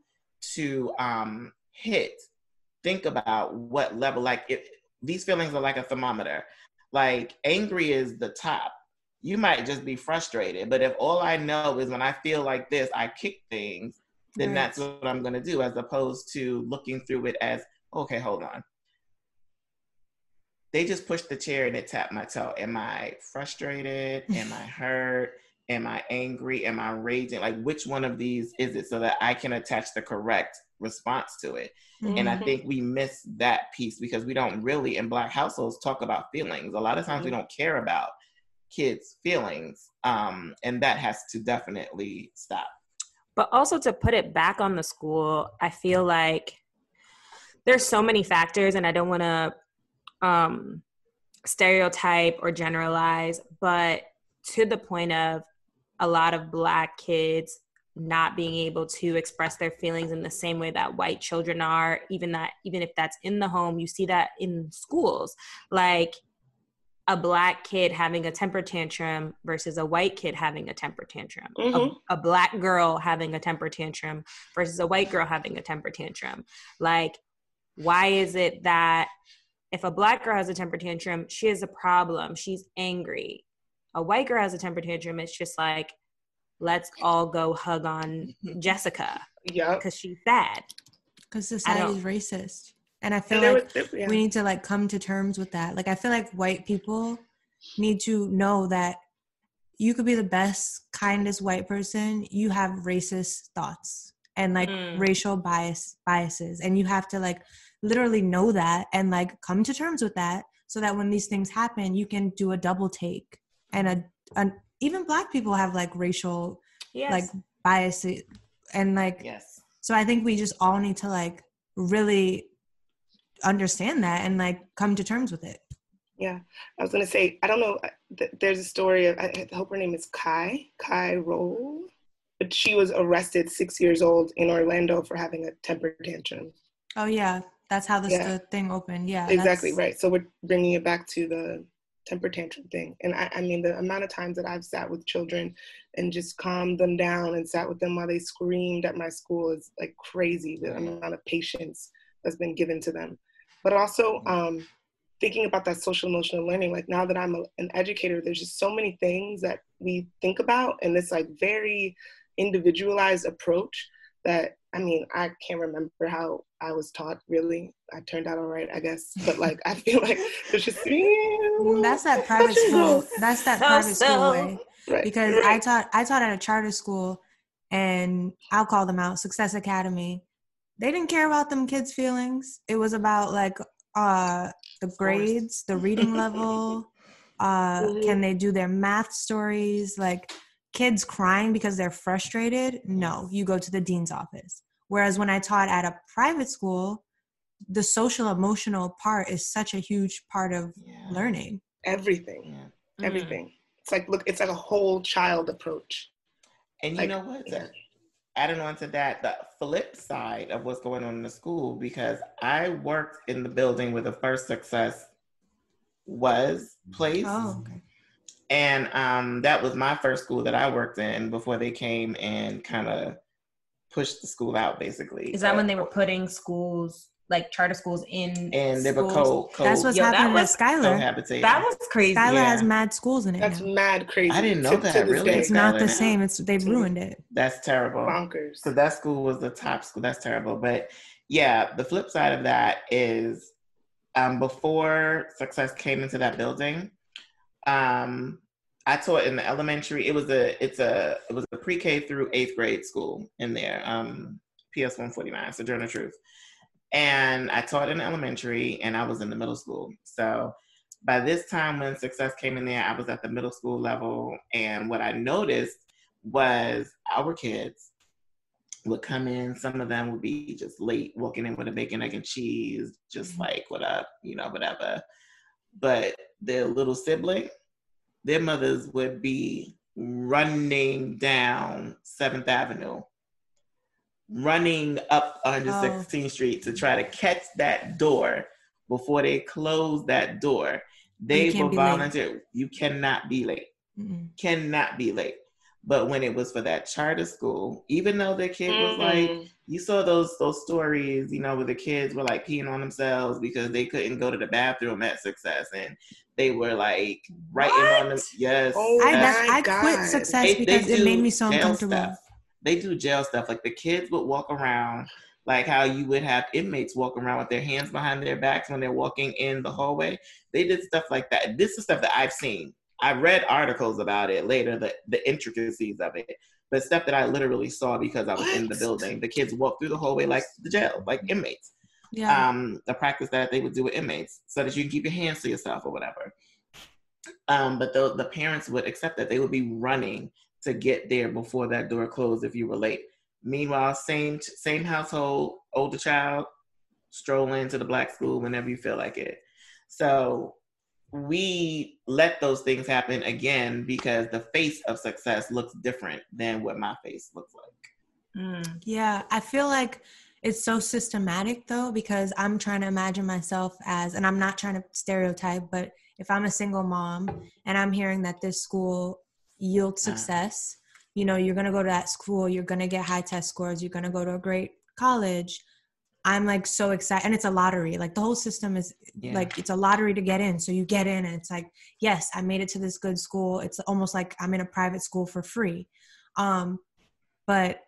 to um, hit. Think about what level. Like if these feelings are like a thermometer. Like angry is the top. You might just be frustrated, but if all I know is when I feel like this, I kick things, then Right. that's what I'm going to do, as opposed to looking through it as, okay, hold on. They just pushed the chair and it tapped my toe. Am I frustrated? Am I hurt? Am I angry? Am I raging? Like, which one of these is it so that I can attach the correct response to it? And I Mhm. think we miss that piece because we don't really, in Black households, talk about feelings. A lot of times we don't care about kids' feelings. Um, and that has to definitely stop. But also to put it back on the school, I feel like there's so many factors, and I don't want to um, stereotype or generalize, but to the point of a lot of Black kids not being able to express their feelings in the same way that white children are even that even if that's in the home you see that in schools. Like a black kid having a temper tantrum versus a white kid having a temper tantrum. Mhm. a, a black girl having a temper tantrum versus a white girl having a temper tantrum. Like why is it that if a black girl has a temper tantrum she has a problem she's angry a white girl has a temper tantrum it's just like let's all go hug on jessica Yep. because she's sad Because I society is racist. And I feel And like was, yeah. we need to like come to terms with that. Like I feel like white people need to know that you could be the best, kindest white person. You have racist thoughts and like Mm. racial bias biases. And you have to like literally know that and like come to terms with that so that when these things happen, you can do a double take. And a, an even black people have like racial yes like biases and like Yes. so I think we just all need to like really understand that and like come to terms with it. Yeah, I was gonna say I don't know. uh, There's a story of I I hope her name is Kai Kai Rolle. but she was arrested six years old in Orlando for having a temper tantrum. Oh yeah, that's how this Yeah. the thing opened. Yeah, exactly that's- right. So we're bringing it back to the temper tantrum thing. And I, I mean, the amount of times that I've sat with children and just calmed them down and sat with them while they screamed at my school is like crazy. The amount of patience that's been given to them. But also, um, thinking about that social emotional learning, like now that I'm a, an educator, there's just so many things that we think about and this like very individualized approach that I mean, I can't remember how I was taught really. I turned out all right, I guess. But like I feel like there's just Mm, That's that private school. That's that private school way. right. Because I taught I taught at a charter school, and I'll call them out, Success Academy. They didn't care about them kids' feelings. It was about like uh the grades, the reading level, uh can they do their math stories, like kids crying because they're frustrated. No, you go to the dean's office. Whereas when I taught at a private school, the social emotional part is such a huge part of Yeah. learning. everything, Yeah. Mm. everything. It's like look, it's like a whole child approach. And you Like, know what? yeah. Adding on to that, the flip side of what's going on in the school, because I worked in the building where the first success was placed. Oh, okay. And um, that was my first school that I worked in before they came and kind of pushed the school out, basically. Is that But- when they were putting schools, like charter schools, in? And they were schools? co That's what's Yo, happening was at Skylar. That was crazy. Skylar Yeah. has mad schools in it That's now. mad crazy. I didn't know To- that, to really. day. It's not the now. same. It's they've ruined it. That's terrible. bonkers. So that school was the top school. That's terrible. But yeah, the flip side of that is um, before Success came into that building, um, I taught in the elementary. It was a it's a it was a pre K through eighth grade school in there. Um, PS one forty nine, Sojourner Truth, and I taught in elementary, and I was in the middle school. So by this time, when Success came in there, I was at the middle school level, and what I noticed was our kids would come in. Some of them would be just late, walking in with a bacon, egg, and cheese, just like, what up, you know, whatever. But their little sibling, their mothers would be running down 7th Avenue, running up 116th Street to try to catch that door before they close that door. They can't will be late. volunteer. You cannot be late Mm-mm. cannot be late. But when it was for that charter school, even though the kid was like, you saw those those stories, you know, where the kids were like peeing on themselves because they couldn't go to the bathroom at Success, and they were like writing on them. Yes, Oh I, yes. I quit God. success They- they because it made me so uncomfortable. stuff. They do jail stuff. Like the kids would walk around like how you would have inmates walk around with their hands behind their backs when they're walking in the hallway. They did stuff like that. This is stuff that I've seen. I read articles about it later, the, the intricacies of it, but stuff that I literally saw because I was in the building. The kids walk through the hallway like the jail, like inmates. Yeah. Um, the practice that they would do with inmates so that you can keep your hands to yourself or whatever. Um, but the, the parents would accept that they would be running to get there before that door closed if you were late. Meanwhile, same same household, older child, stroll into the black school whenever you feel like it. So we let those things happen again because the face of success looks different than what my face looks like. Mm. Yeah, I feel like it's so systematic though because I'm trying to imagine myself as, and I'm not trying to stereotype, but if I'm a single mom and I'm hearing that this school yields Uh. success, you know, you're gonna go to that school, you're gonna get high test scores, you're gonna go to a great college. I'm like so excited, and it's a lottery. Like the whole system is Yeah. like it's a lottery to get in. So you get in, and it's like, yes, I made it to this good school. It's almost like I'm in a private school for free. Um, but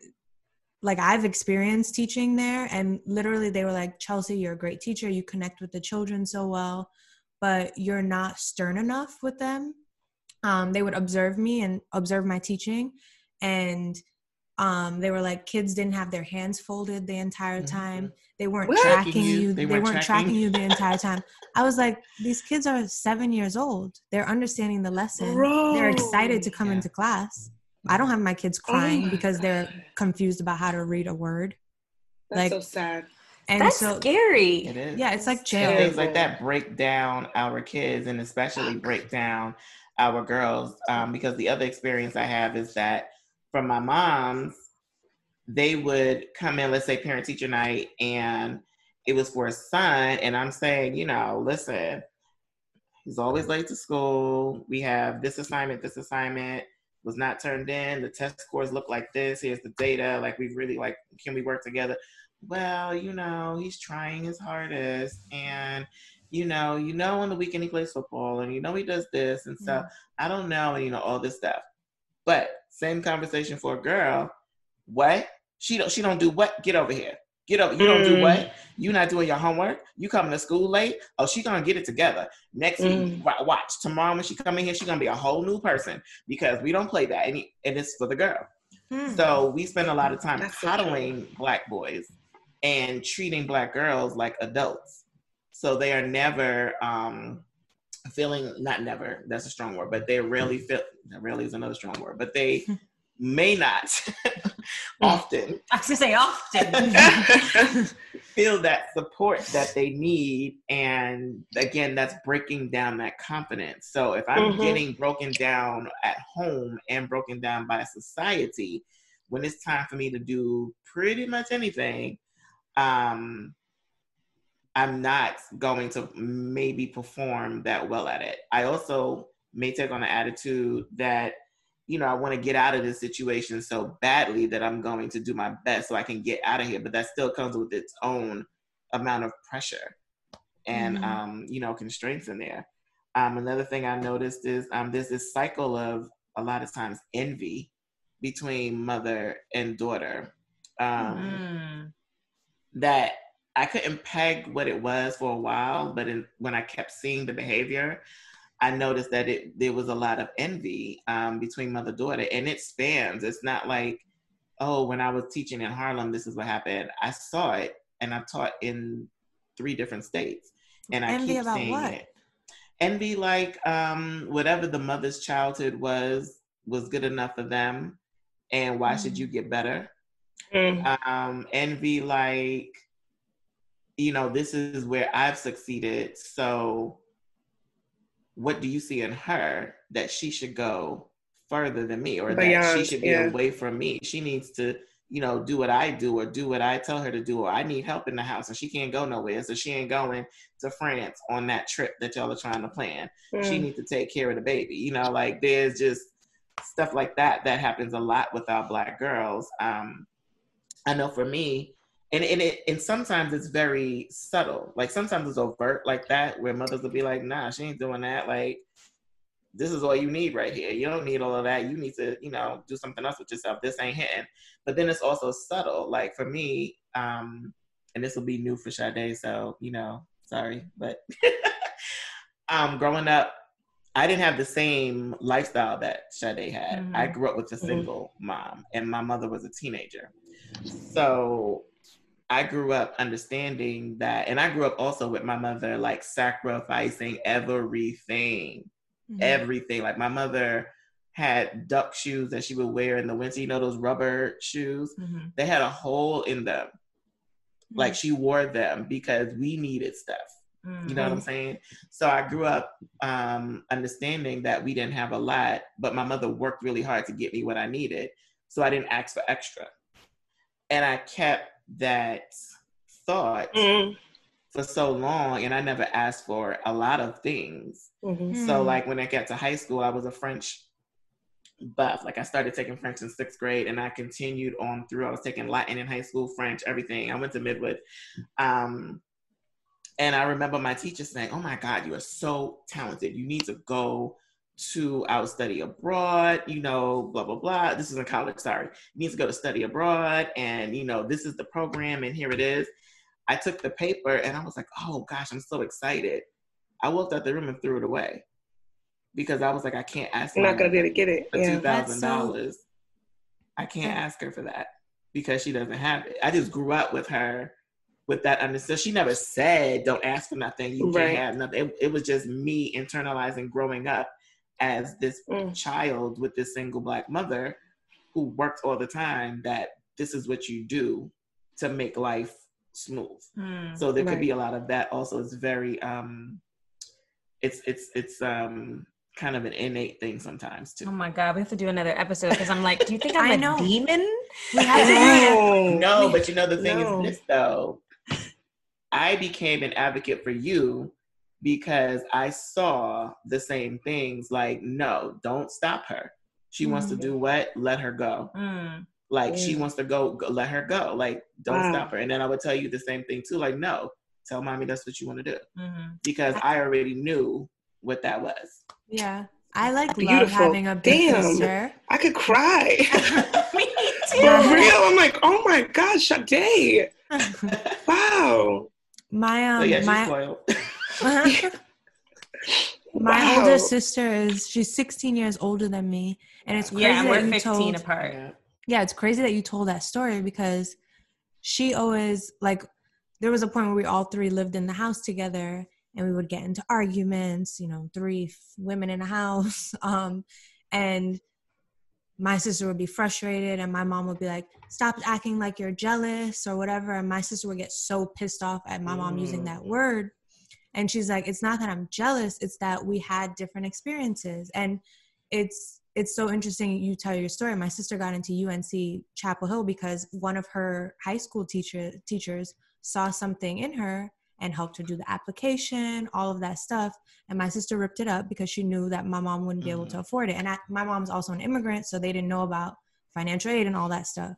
like I've experienced teaching there, and literally they were like, Chelsea, you're a great teacher. You connect with the children so well, but you're not stern enough with them. Um, they would observe me and observe my teaching, and um, they were like, kids didn't have their hands folded the entire time. They weren't What? tracking Tracking you. you. They They, weren't weren't tracking tracking you. you the entire time. I was like, these kids are seven years old. They're understanding the lesson. They're excited to come Yeah. into class. I don't have my kids Oh crying my because they're confused about how to read a word. That's like- so sad. And That's so, scary. It is. yeah, it's like That's jail. things like that break down our kids and especially break down our girls um, because the other experience i have is that from my mom's, they would come in, let's say parent teacher night, and it was for a son. And I'm saying, you know, listen, he's always late to school. We have this assignment, this assignment was not turned in. The test scores look like this. Here's the data. Like we've really like, can we work together? Well, you know, he's trying his hardest, and you know, you know, on the weekend he plays football, and you know he does this, and so mm. I don't know, and you know all this stuff. But same conversation for a girl. What she don't she don't do what? Get over here. Get up. You don't do what? Mm. You not doing your homework. You coming to school late. Oh, she gonna get it together. Next mm. week, watch tomorrow when she come in here, she gonna be a whole new person because we don't play that, and, and it's for the girl. Mm. So we spend a lot of time That's coddling so black boys and treating black girls like adults. So they are never um, feeling not never. That's a strong word, but they rarely feel. Rarely is another strong word, but they may not often. I was gonna say often. feel that support that they need. And again, that's breaking down that confidence. So if I'm mm-hmm. getting broken down at home and broken down by society, when it's time for me to do pretty much anything, um, I'm not going to maybe perform that well at it. I also may take on an attitude that you know, I want to get out of this situation so badly that I'm going to do my best so I can get out of here. But that still comes with its own amount of pressure and, mm-hmm. um, you know, constraints in there. Um, another thing I noticed is um, there's this cycle of a lot of times envy between mother and daughter um, mm. that I couldn't peg what it was for a while, but in, when I kept seeing the behavior, I noticed that it there was a lot of envy um, between mother daughter, and it spans. It's not like, oh, when I was teaching in Harlem, this is what happened. I saw it, and I taught in three different states, and I envy keep about seeing what? it. Envy, like um, whatever the mother's childhood was, was good enough for them, and why mm. should you get better? Mm. Um, envy, like, you know, this is where I've succeeded, so what do you see in her that she should go further than me or Beyond, that she should be yeah. away from me she needs to you know do what i do or do what i tell her to do or i need help in the house and she can't go nowhere so she ain't going to france on that trip that y'all are trying to plan mm. she needs to take care of the baby you know like there's just stuff like that that happens a lot with our black girls um i know for me and and it and sometimes it's very subtle. Like sometimes it's overt like that, where mothers will be like, "Nah, she ain't doing that." Like, this is all you need right here. You don't need all of that. You need to, you know, do something else with yourself. This ain't hitting. But then it's also subtle. Like for me, um, and this will be new for Sade, so you know, sorry, but um, growing up, I didn't have the same lifestyle that Sade had. Mm-hmm. I grew up with a mm-hmm. single mm-hmm. mom, and my mother was a teenager. So I grew up understanding that, and I grew up also with my mother like sacrificing everything, mm-hmm. everything. Like my mother had duck shoes that she would wear in the winter, you know, those rubber shoes. Mm-hmm. They had a hole in them. Mm-hmm. Like she wore them because we needed stuff. You know what I'm mm-hmm. saying? So I grew up um, understanding that we didn't have a lot, but my mother worked really hard to get me what I needed. So I didn't ask for extra. And I kept that thought mm. for so long and I never asked for a lot of things. Mm-hmm. So like when I got to high school, I was a French buff. Like I started taking French in sixth grade and I continued on through. I was taking Latin in high school, French, everything. I went to Midwood. Um, and I remember my teacher saying, Oh my God, you are so talented. You need to go to out study abroad, you know, blah, blah, blah. This is in college, sorry. He needs to go to study abroad and, you know, this is the program and here it is. I took the paper and I was like, oh gosh, I'm so excited. I walked out the room and threw it away because I was like, I can't ask. You're not gonna be able to get it. For two thousand dollars. I can't ask her for that because she doesn't have it. I just grew up with her with that understanding. She never said, "Don't ask for nothing. You can't have nothing." It, it was just me internalizing growing up as this mm. child with this single black mother who worked all the time that this is what you do to make life smooth. Mm, so there right. could be a lot of that also. It's very um it's it's it's um kind of an innate thing sometimes too. Oh my god, we have to do another episode because I'm like, do you think I'm I a know. demon? We have to No. No, but you know the thing No. is this though. I became an advocate for you because I saw the same things. Like, no, don't stop her. She wants to Mhm. do what? Let her go. Mm. Like she Mm. wants to go, go, let her go. Like, don't Wow. stop her. And then I would tell you the same thing too. Like, no, tell mommy that's what you want to do hmm because I already knew what that was. Yeah. I like love Beautiful. having a big Damn. sister. I could cry. Me For real. I'm like, oh my gosh, Sade. Wow. my um so yeah, she's my spoiled. my Wow. older sister is she's 16 years older than me and it's crazy Yeah, that we're 15 told apart. Yeah. yeah it's crazy that you told that story because she always like there was a point where we all three lived in the house together and we would get into arguments you know three f- women in a house um and my sister would be frustrated and my mom would be like stop acting like you're jealous or whatever and my sister would get so pissed off at my mom using that Mm. word and she's like it's not that i'm jealous it's that we had different experiences. And it's it's so interesting you tell your story. My sister got into unc chapel hill because one of her high school teacher teachers saw something in her and helped her do the application all of that stuff. And my sister ripped it up because she knew that my mom wouldn't be able mm-hmm. to afford it. And I, my mom's also an immigrant so they didn't know about financial aid and all that stuff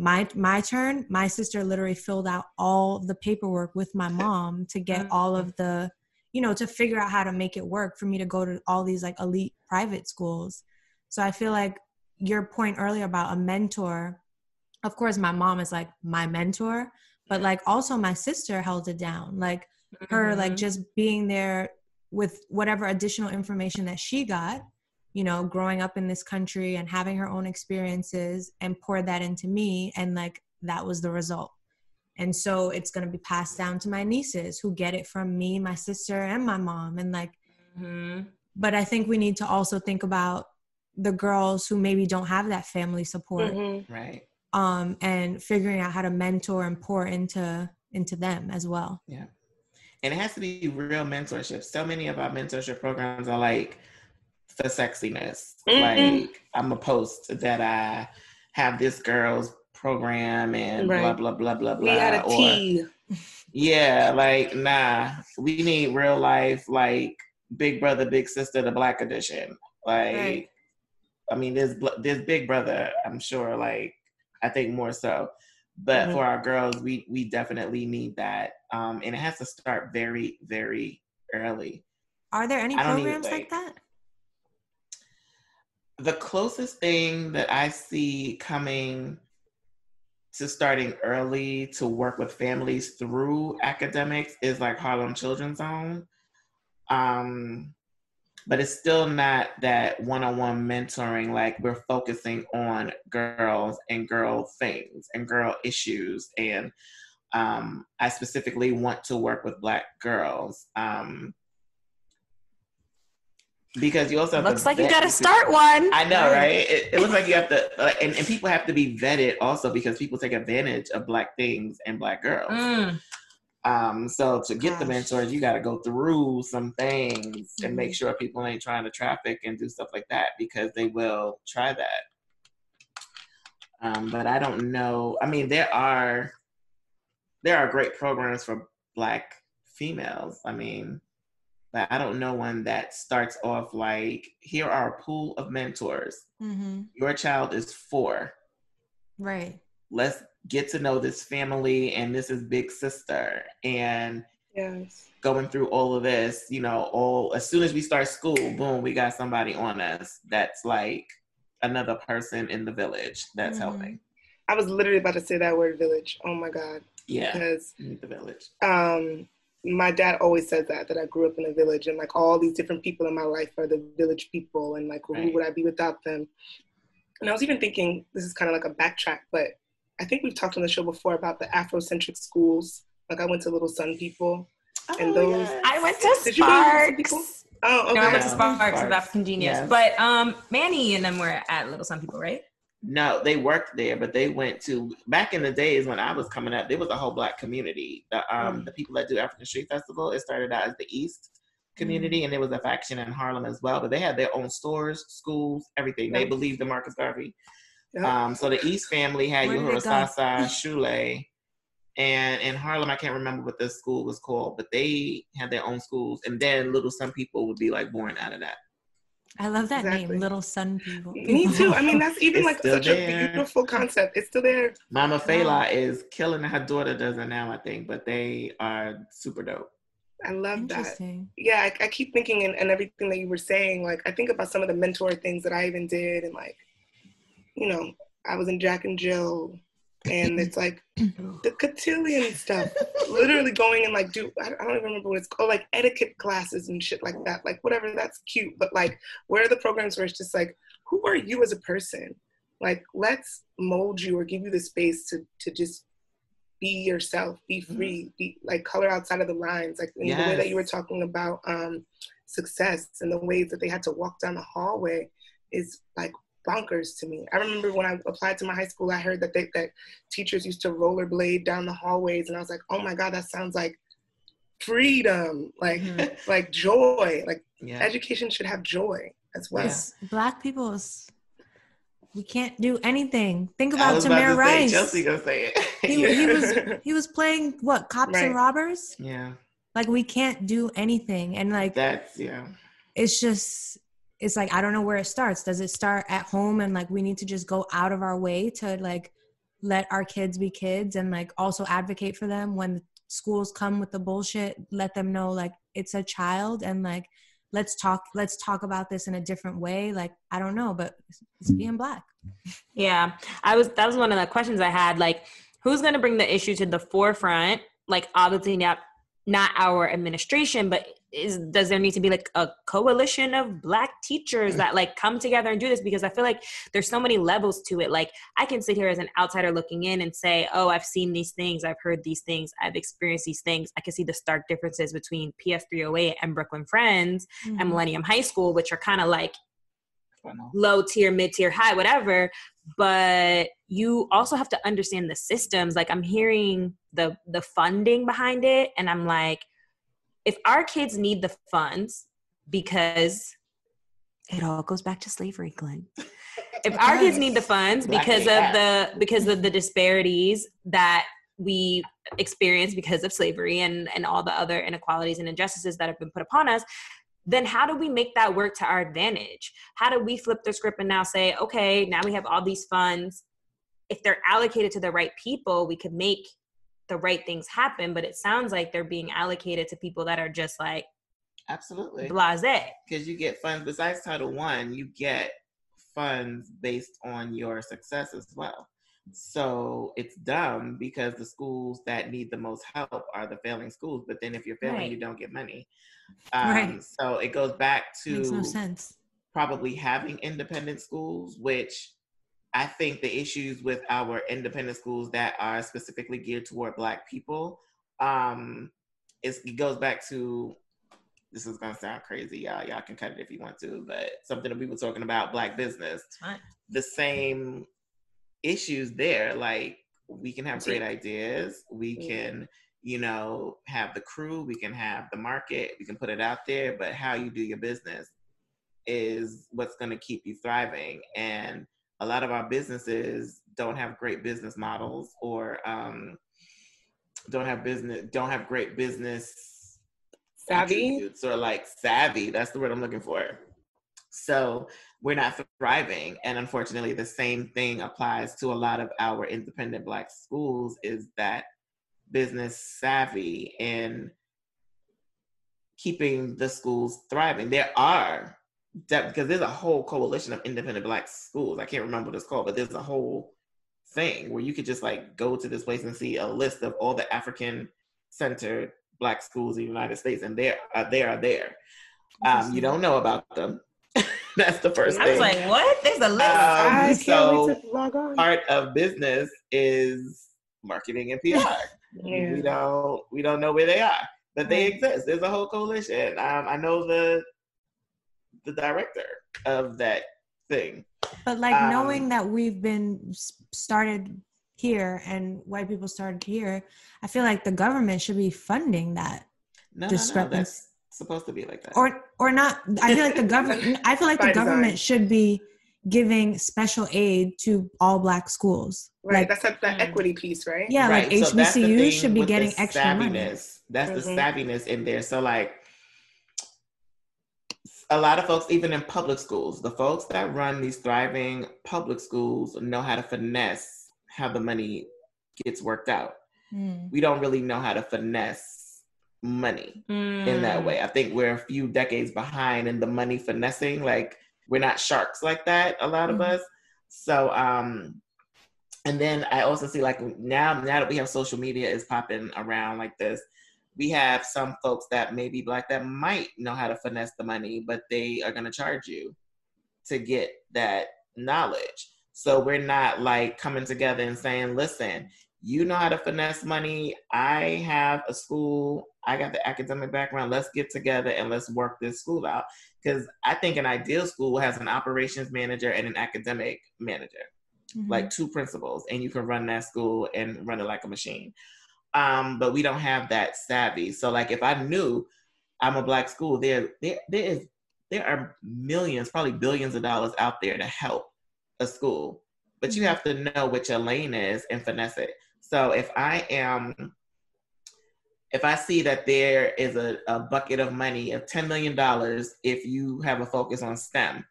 my my turn my sister literally filled out all the paperwork with my mom to get all of the you know to figure out how to make it work for me to go to all these like elite private schools. So i feel like your point earlier about a mentor of course my mom is like my mentor but like also my sister held it down. Like her like Mhm. just being there with whatever additional information that she got you know growing up in this country and having her own experiences and poured that into me and like that was the result and so it's going to be passed down to my nieces who get it from me my sister and my mom and like Mhm. but i think we need to also think about the girls who maybe don't have that family support Mhm. Right. um and figuring out how to mentor and pour into into them as well Yeah. And it has to be real mentorship. So many of our mentorship programs are like for sexiness. Mhm. Like I'm a post that I have this girl's program and blah Right. blah blah blah blah. We had a or- tea. yeah, like nah. We need real life, like Big Brother, Big Sister, the Black Edition. Like, Right. I mean, this there's Big Brother. I'm sure. Like, I think more so. But Mhm. for our girls, we we definitely need that, um, and it has to start very very early. are there any programs like, like- that The closest thing that I see coming to starting early to work with families through academics is like Harlem Children's Zone. Um, but it's still not that one-on-one mentoring like we're focusing on girls and girl things and girl issues and um, i specifically want to work with black girls um, because you also have Looks to like you got to start one. I know, right? It, it looks like you have to, uh, and, and people have to be vetted also because people take advantage of black things and black girls. Mm. Um, so to get the mentors, you got to go through some things and make Mhm. sure people ain't trying to traffic and do stuff like that because they will try that. Um, but I don't know. I mean, there are there are great programs for black females. I mean, but I don't know one that starts off like here are a pool of mentors. mm-hmm. Your child is four. right Let's get to know this family, and this is big sister, and Yes. going through all of this, you know, all as soon as we start school, boom, we got somebody on us that's like another person in the village that's Mhm. helping. I was literally about to say that word village. Oh my God. Yeah, Because the village. um, my dad always says that, that I grew up in a village and like all these different people in my life are the village people and like who would I be without them? And I was even thinking, this is kind of like a backtrack, but I think we've talked on the show before about the Afrocentric schools. Like I went to Little Sun People. And those- I went to Did you go to? Sparks. Oh, okay. No, I went to Yeah. Sparks of Sparks. African Genius. Yes. But um, Manny and them were at Little Sun People, right? No, they worked there, but they went to back in the days when I was coming up. There was a whole black community. The um Mm. the people that do African Street Festival. It started out as the East, community, and there was a faction in Harlem as well. But they had their own stores, schools, everything. They believed in Marcus Garvey. Yep. Um, so the East family had Where did Uhuru it? Sasa, Shule, and in Harlem, I can't remember what the school was called, but they had their own schools. And then Little Sun People would be like born out of that. I love that Exactly. name, Little Sun People. Me too. I mean, that's even It's like such there. a beautiful concept. It's still there. Mama Wow. Fela is killing. Her daughter does it now, I think, but they are super dope. I love that. Yeah, I, I keep thinking and, and everything that you were saying. Like, I think about some of the mentor things that I even did, and like, you know, I was in Jack and Jill, and it's like the cotillion stuff. Literally going and like do I, don't even remember what it's called, like etiquette classes and shit like that. Like whatever, that's cute. But like, where are the programs where it's just like, who are you as a person? Like, let's mold you or give you the space to to just be yourself, be free, be like color outside of the lines. Like in the way that you were talking about um, success and the ways that they had to walk down the hallway is like bonkers to me. I remember when I applied to my high school, I heard that they, that teachers used to rollerblade down the hallways, and I was like, oh my god, that sounds like freedom, like Mhm. like joy. Like Yeah. education should have joy as well. Yeah. Black people's we can't do anything. Think I about was about Tamir to say, Rice. Chelsea gonna say it. He, he was he was playing what cops and robbers. yeah, Like we can't do anything, and like that's yeah. it's just it's like I don't know where it starts. Does it start at home and like we need to just go out of our way to like let our kids be kids and like also advocate for them when schools come with the bullshit, let them know like it's a child and like let's talk let's talk about this in a different way. Like I don't know, but it's being black. Yeah, I was. That was one of the questions I had. Like, who's going to bring the issue to the forefront? Like, obviously not not our administration, but is does there need to be like a coalition of Black teachers that like come together and do this? Because I feel like there's so many levels to it. Like, I can sit here as an outsider looking in and say, "Oh, I've seen these things, I've heard these things, I've experienced these things." I can see the stark differences between PS 308 and Brooklyn Friends and mm-hmm. Millennium High School, which are kind of like low tier, mid tier, high, whatever. But you also have to understand the systems. Like I'm hearing the the funding behind it, and I'm like, if our kids need the funds because it all goes back to slavery, Glynn. If our kids need the funds because of the because of the disparities that we experience because of slavery and and all the other inequalities and injustices that have been put upon us then how do we make that work to our advantage? How do we flip the script and now say okay now we have all these funds. If they're allocated to the right people we could make the right things happen but it sounds like they're being allocated to people that are just like Absolutely. blase Because you get funds besides Title One, you get funds based on your success as well. So it's dumb because the schools that need the most help are the failing schools. But then if you're failing, Right. you don't get money. Um, Right. So it goes back Makes to no sense. probably having independent schools, which I think the issues with our independent schools that are specifically geared toward Black people, um, it goes back to this is gonna sound crazy, y'all. Y'all can cut it if you want to, but something that we were talking about Black business, the same issues there. Like we can have great ideas, we can you know, have the crew, we can have the market, we can put it out there, but how you do your business is what's going to keep you thriving. And a lot of our businesses don't have great business models or um, don't have business, don't have great business Savvy. or like savvy. That's the word I'm looking for. So we're not thriving. And unfortunately, the same thing applies to a lot of our independent Black schools is that business savvy and keeping the schools thriving. There are that because there's a whole coalition of independent black schools. I can't remember what it's called, but there's a whole thing where you could just like go to this place and see a list of all the African centered black schools in the United States, and they are they are there. Um, you don't know about them. That's the first I thing. I was like, what? There's a list. Um, I so log on. part of business is marketing and PR. Yeah. We don't we don't know where they are, but they exist. There's a whole coalition. Um, I know the the director of that thing. But like Um, knowing that we've been started here and white people started here, I feel like the government should be funding that No, no, no, discrepancy. that's supposed to be like that. or or not i feel like the government i feel like By the design. government should be giving special aid to all black schools Right. like That's that, that Mm. equity piece, right? yeah like Right, so that's hbcus should be getting extra money savviness. That's the Mhm. savviness in there. So like a lot of folks, even in public schools, the folks that run these thriving public schools know how to finesse how the money gets worked out. Mm. We don't really know how to finesse money in that Mm. way. I think we're a few decades behind in the money finessing. Like we're not sharks like that, a lot of Mhm. us. So um and then I also see like now now that we have social media is popping around like this, we have some folks that may be black that might know how to finesse the money, but they are gonna charge you to get that knowledge. So we're not like coming together and saying, listen, you know how to finesse money. I have a school. I got the academic background. Let's get together and let's work this school out. Because I think an ideal school has an operations manager and an academic manager, Mhm. like two principals, and you can run that school and run it like a machine. Um, but we don't have that savvy. So, like, if I knew I'm a black school, there, there, there is, there are millions, probably billions of dollars out there to help a school, but you have to know what your lane is and finesse it. So if I am, if I see that there is a, a bucket of money of $10 million, if you have a focus on STEM,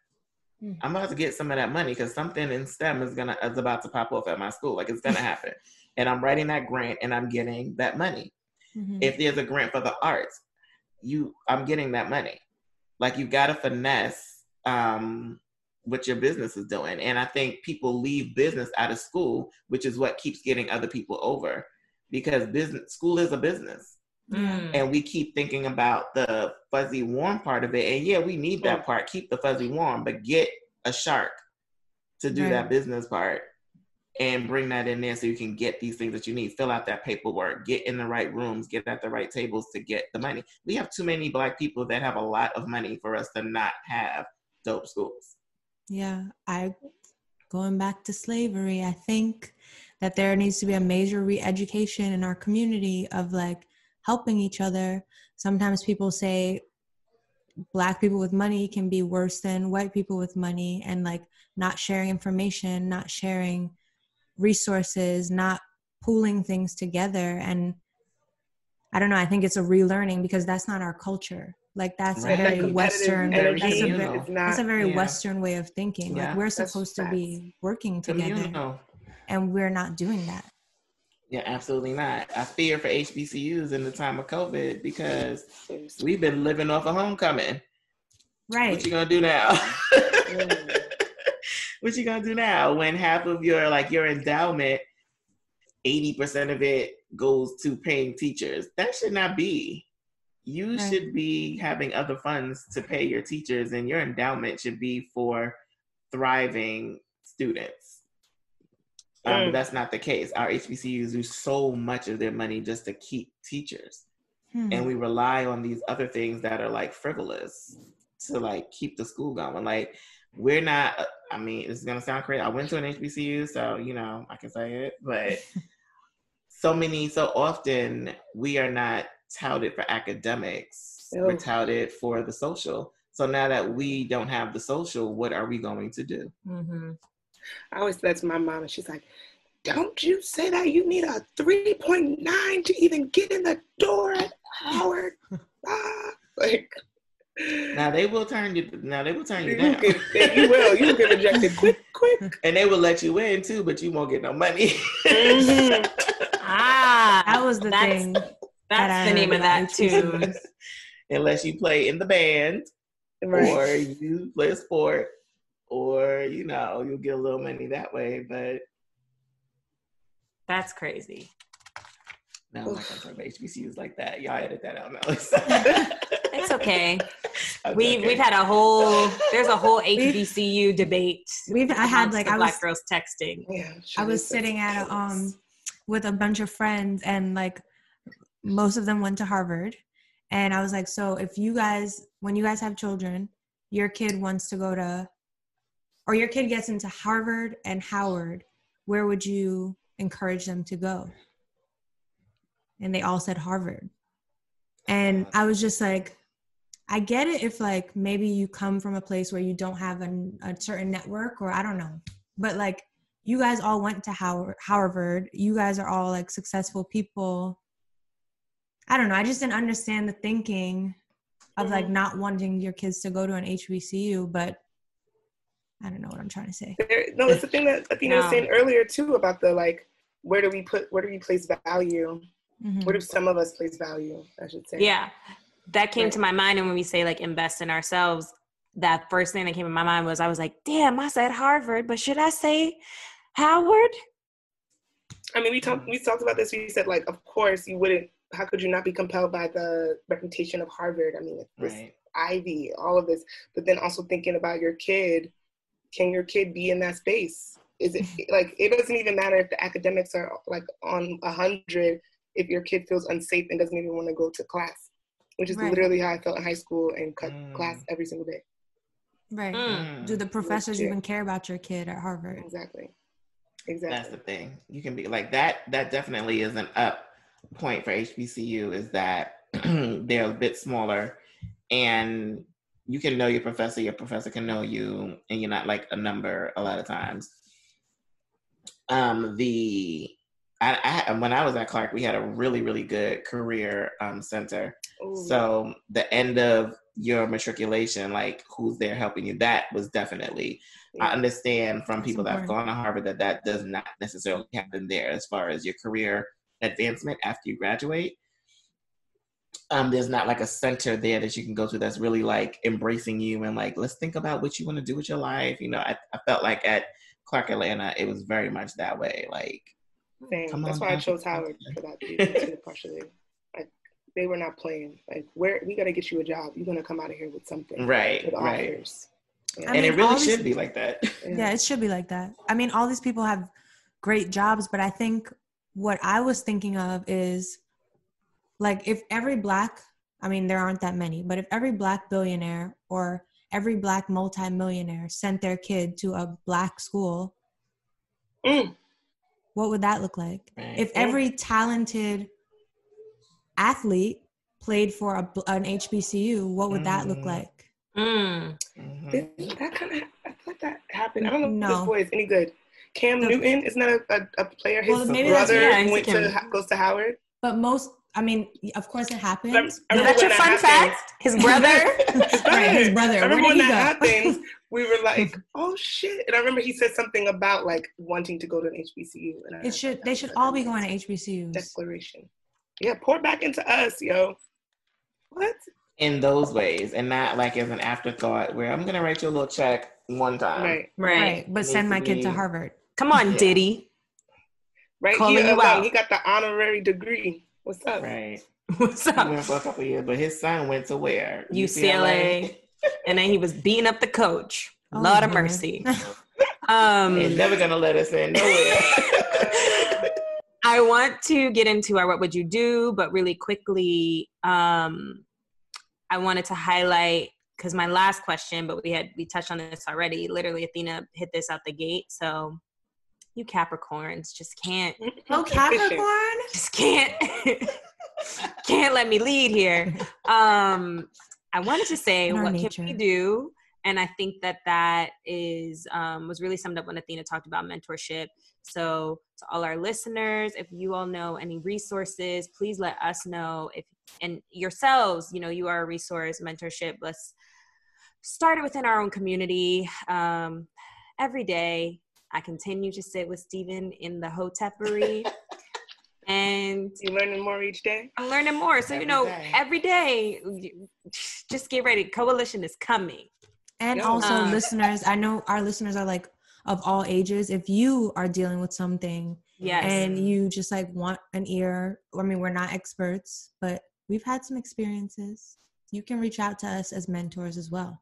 Mhm. I'm about to get some of that money because something in STEM is gonna is about to pop off at my school. Like it's gonna happen. And I'm writing that grant and I'm getting that money. Mhm. If there's a grant for the arts, you I'm getting that money. Like you gotta finesse um what your business is doing. And I think people leave business out of school, which is what keeps getting other people over. Because business school is a business. Mm. And we keep thinking about the fuzzy warm part of it. And yeah, we need that part. Keep the fuzzy warm, but get a shark to do Right. that business part and bring that in there so you can get these things that you need. Fill out that paperwork, get in the right rooms, get at the right tables to get the money. We have too many black people that have a lot of money for us to not have dope schools. Yeah, I going back to slavery, I think that there needs to be a major re-education in our community of like helping each other. Sometimes people say black people with money can be worse than white people with money and like not sharing information, not sharing resources, not pooling things together and I don't know, I think it's a relearning because that's not our culture. Like that's Right. a very competitive western very that's a very, is not. that's a very Yeah. western way of thinking Yeah, like we're supposed to be working together Communal. and we're not doing that Yeah, absolutely not. I fear for HBCUs in the time of COVID because we've been living off of homecoming. Right. What right you gonna do now? What you gonna do now when half of your like your endowment, eighty percent of it goes to paying teachers? That should not be. You Right. should be having other funds to pay your teachers, and your endowment should be for thriving students. Um, Mm. that's not the case. Our HBCUs use so much of their money just to keep teachers Hmm. and we rely on these other things that are like frivolous to like keep the school going. Like we're not. I mean, this is gonna sound crazy. I went to an HBCU, so you know I can say it. But so many, so often we are not touted for academics. We're touted for the social. So now that we don't have the social, what are we going to do? Mm-hmm. I always said to my mom, and she's like, "Don't you say that you need a 3.9 to even get in the door at Howard." ah, like, Now they will turn you. Now they will turn you you, down, get, you will. You will get rejected quick, quick. and they will let you in too, but you won't get no money. Mhm. Ah, that was the that's, thing That's that the name of that about tune. Unless you play in the band, Right. or you play a sport, or you know you'll get a little money that way. But That's crazy. no, I'm not gonna talk about HBCUs like that. Y'all edit that out now. It's okay. Okay, We okay. we've had a whole there's a whole HBCU debate. we've i had like the i black was girls texting. Yeah, i was sitting at a, um with a bunch of friends and like most of them went to harvard and i was like so if you guys when you guys have children your kid wants to go to or your kid gets into harvard and howard where would you encourage them to go and they all said harvard and i was just like I get it if like maybe you come from a place where you don't have an, a certain network or I don't know, but like you guys all went to Howard, Harvard. You guys are all like successful people. I don't know. I just didn't understand the thinking of like Mhm. not wanting your kids to go to an HBCU, but I don't know what I'm trying to say. There, no, it's the thing that Athena was No. saying earlier too about the like, where do we put, where do we place value? Mhm. Where do some of us place value? I should say. Yeah, that came Right. to my mind, and when we say like invest in ourselves, that first thing that came in my mind was I was like, damn, I said Harvard, but should I say Howard? I mean, we talked we talked about this. We said like, of course, you wouldn't. How could you not be compelled by the reputation of Harvard? I mean, this Right. Ivy, all of this, but then also thinking about your kid. Can your kid be in that space? Is it like it doesn't even matter if the academics are like on a hundred if your kid feels unsafe and doesn't even want to go to class, which is Right. literally how I felt in high school and cut Mm. class every single day. Right. Mm. Do the professors Yeah. even care about your kid at Harvard? Exactly. Exactly. That's the thing. You can be like that. That definitely is an up point for HBCU is that they're a bit smaller, and you can know your professor. Your professor can know you, and you're not like a number a lot of times. Um, the I, I when I was at Clark, we had a really really good career um, center. Ooh. So the end of your matriculation, like who's there helping you, that was definitely. I understand from people that have gone to Harvard that that does not necessarily happen there as far as your career advancement after you graduate. Um, there's not like a center there that you can go to that's really like embracing you and like let's think about what you want to do with your life. You know, I, I felt like at Clark Atlanta, it was very much that way. Like, Same. Come That's on why I chose Howard for that reason too, partially. Like they were not playing. Like where we gotta get you a job. You're gonna come out of here with something. right, With right, offers. Yeah. I and it really should be like that. Yeah, it should be like that. I mean, all these people have great jobs, but I think what I was thinking of is like if every black, I mean, there aren't that many, but if every black billionaire or every black multimillionaire sent their kid to a black school, Mm. What would that look like? Right. If every talented athlete played for a, an HBCU, what would that look Mm. like? Mm. Mhm. Did that kind of I thought that happened. I don't know if this boy is any good. Cam The- Newton isn't that a, a, a player? His Well, maybe that's- brother yeah, went to goes to Howard. But most, I mean, of course it happens. I Is that your fun that happened. fact? His brother? Right, his brother. I remember when that go? happened. We were like, "Oh shit!" And I remember he said something about like wanting to go to an HBCU. And I It should. They should all oh, be going to HBCUs. Declaration. Yeah, pour back into us, yo. What? in those ways and not like as an afterthought where I'm gonna write you a little check one time. Right, Right. Right, but Needs send to my kid to Harvard. Come on, Yeah. Diddy. right. Calling he, you alone, out. he got the honorary degree. What's up? Right. What's He up? went for a couple years, but his son went to where? UCLA. And then he was beating up the coach. Oh, Lord of Lord. mercy. Um, They're never gonna let us in nowhere. I want to get into our what would you do, but really quickly, um, I wanted to highlight because my last question, but we had we touched on this already. Literally, Athena hit this out the gate. So you Capricorns just can't, oh, Capricorn. just can't, can't let me lead here. Um, I wanted to say what nature. can we do, and I think that that is um, was really summed up when Athena talked about mentorship. So to all our listeners, if you all know any resources, please let us know. If and yourselves, you know, you are a resource mentorship. Let's start it within our own community. Um, every day, I continue to sit with Stephen in the hotepery. And you're learning more each day. I'm learning more. So, you know, day. every day, just get ready. Coalition is coming. And Yo. also, Uh, listeners, I know our listeners are like of all ages. If you are dealing with something Yes. and you just like want an ear, I mean, we're not experts, but we've had some experiences. You can reach out to us as mentors as well.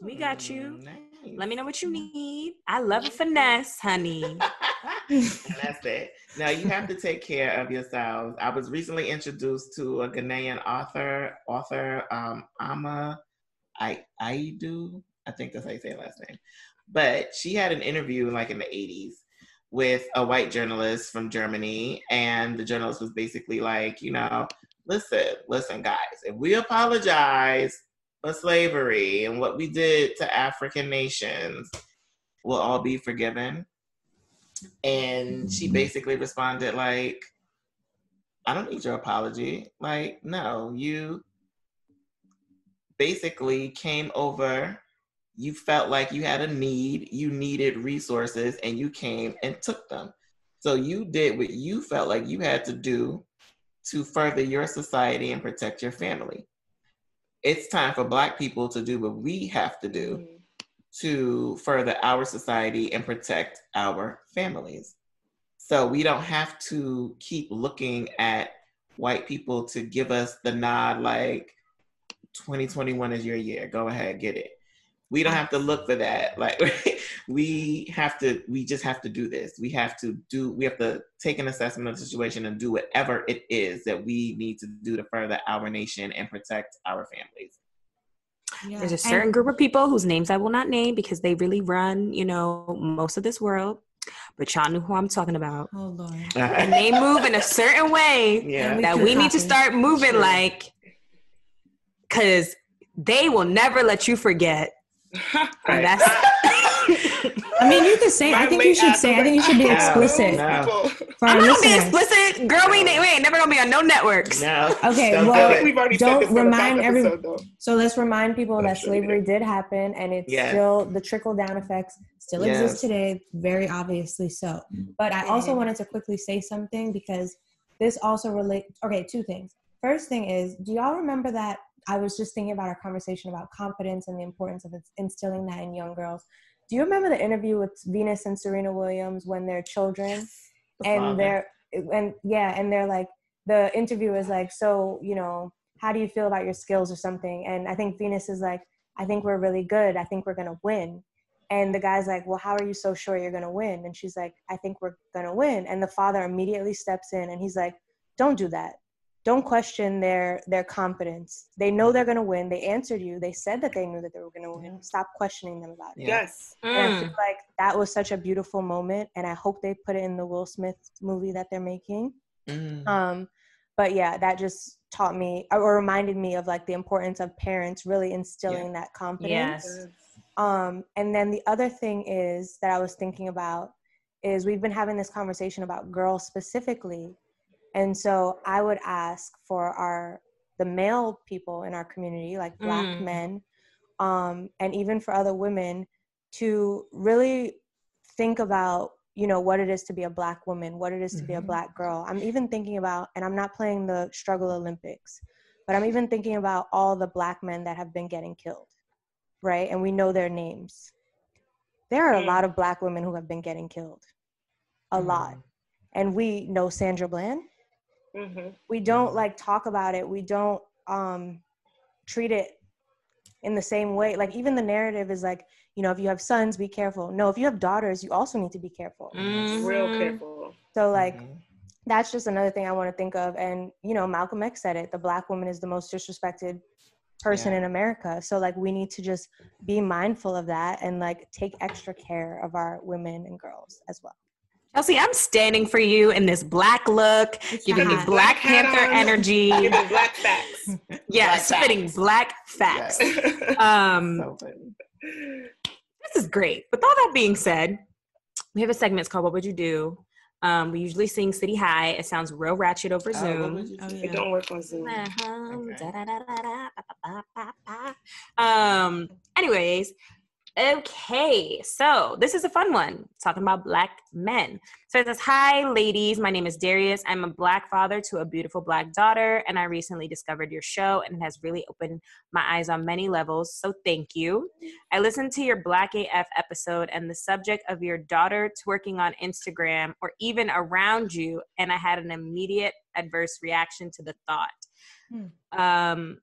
We got you. Mm, nice. Let me know what you need. I love a finesse, honey. that's it. Now you have to take care of yourselves. I was recently introduced to a Ghanaian author, author um, Ama Ata Aidoo. I think that's how you say her last name. But she had an interview like in the 80s with a white journalist from Germany, and the journalist was basically like, you know, listen, listen, guys, if we apologize, for slavery and what we did to African nations will all be forgiven. And she mm-hmm. basically responded like, I don't need your apology. Like, no, you basically came over, you felt like you had a need, you needed resources, and you came and took them. So you did what you felt like you had to do to further your society and protect your family. It's time for Black people to do what we have to do mm-hmm. to further our society and protect our families. So we don't have to keep looking at white people to give us the nod like 2021 is your year. Go ahead, get it. We don't have to look for that. Like we have to we just have to do this. We have to do we have to take an assessment of the situation and do whatever it is that we need to do to further our nation and protect our families. Yeah. There's a certain and- group of people whose names I will not name because they really run, you know, most of this world but y'all knew who I'm talking about. Oh Lord. and they move in a certain way yeah. that we need to start moving sure. like because they will never let you forget. And that's I mean, you could say. I think you should say. I think you should be explicit. No. For I'm not gonna be explicit, girl. We, ain't, we ain't never gonna be on no networks. No. Okay. Don't well, don't remind every. So let's remind people that slavery did happen, and it's yes. still the trickle down effects still yes. exist today. Very obviously so. But I also wanted to quickly say something because this also relate. Okay, two things. First thing is, do y'all remember that I was just thinking about our conversation about confidence and the importance of instilling that in young girls. Do you remember the interview with Venus and Serena Williams when they're children, the and father. they're and yeah, and they're like the interview is like, so you know, how do you feel about your skills or something? And I think Venus is like, I think we're really good. I think we're gonna win. And the guy's like, well, how are you so sure you're gonna win? And she's like, I think we're gonna win. And the father immediately steps in and he's like, don't do that don't question their their confidence. They know they're going to win. They answered you. They said that they knew that they were going to win stop questioning them about it. Yes. Mm. and i feel like that was such a beautiful moment and i hope they put it in the will smith movie that they're making. Mm. um but yeah that just taught me or reminded me of like the importance of parents really instilling yeah. that confidence. Yes. um and then the other thing is that i was thinking about is we've been having this conversation about girls specifically and so I would ask for our the male people in our community, like black mm. men, um, and even for other women, to really think about you know what it is to be a black woman, what it is to mm-hmm. be a mm-hmm. black girl. I'm even thinking about, and I'm not playing the struggle Olympics, but I'm even thinking about all the black men that have been getting killed, right? And we know their names. There are a mm. lot of black women who have been getting killed, a mm. lot, and we know Sandra Bland Mm-hmm. We don't like talk about it. We don't um, treat it in the same way. Like even the narrative is like, you know, if you have sons, be careful. No, if you have daughters, you also need to be careful. Mm-hmm. Real careful. So like mm-hmm. that's just another thing I want to think of. And you know, Malcolm X said it: the black woman is the most disrespected person yeah. in America. So like we need to just be mindful of that and like take extra care of our women and girls as well. Chelsea, I'm standing for you in this black look, it's giving me Black, black Panther energy. Giving black facts. yeah, black spitting facts. black facts. Yes. Um, so this is great. With all that being said, we have a segment it's called What Would You Do? Um, we usually sing City High. It sounds real ratchet over oh, Zoom. Oh, yeah. It don't work on Zoom. Um, anyways, Okay, so this is a fun one, talking about black men. So it says, Hi, ladies. My name is Darius. I'm a black father to a beautiful black daughter, and I recently discovered your show, and it has really opened my eyes on many levels. So thank you. I listened to your Black AF episode and the subject of your daughter twerking on Instagram or even around you, and I had an immediate adverse reaction to the thought. Hmm. Um,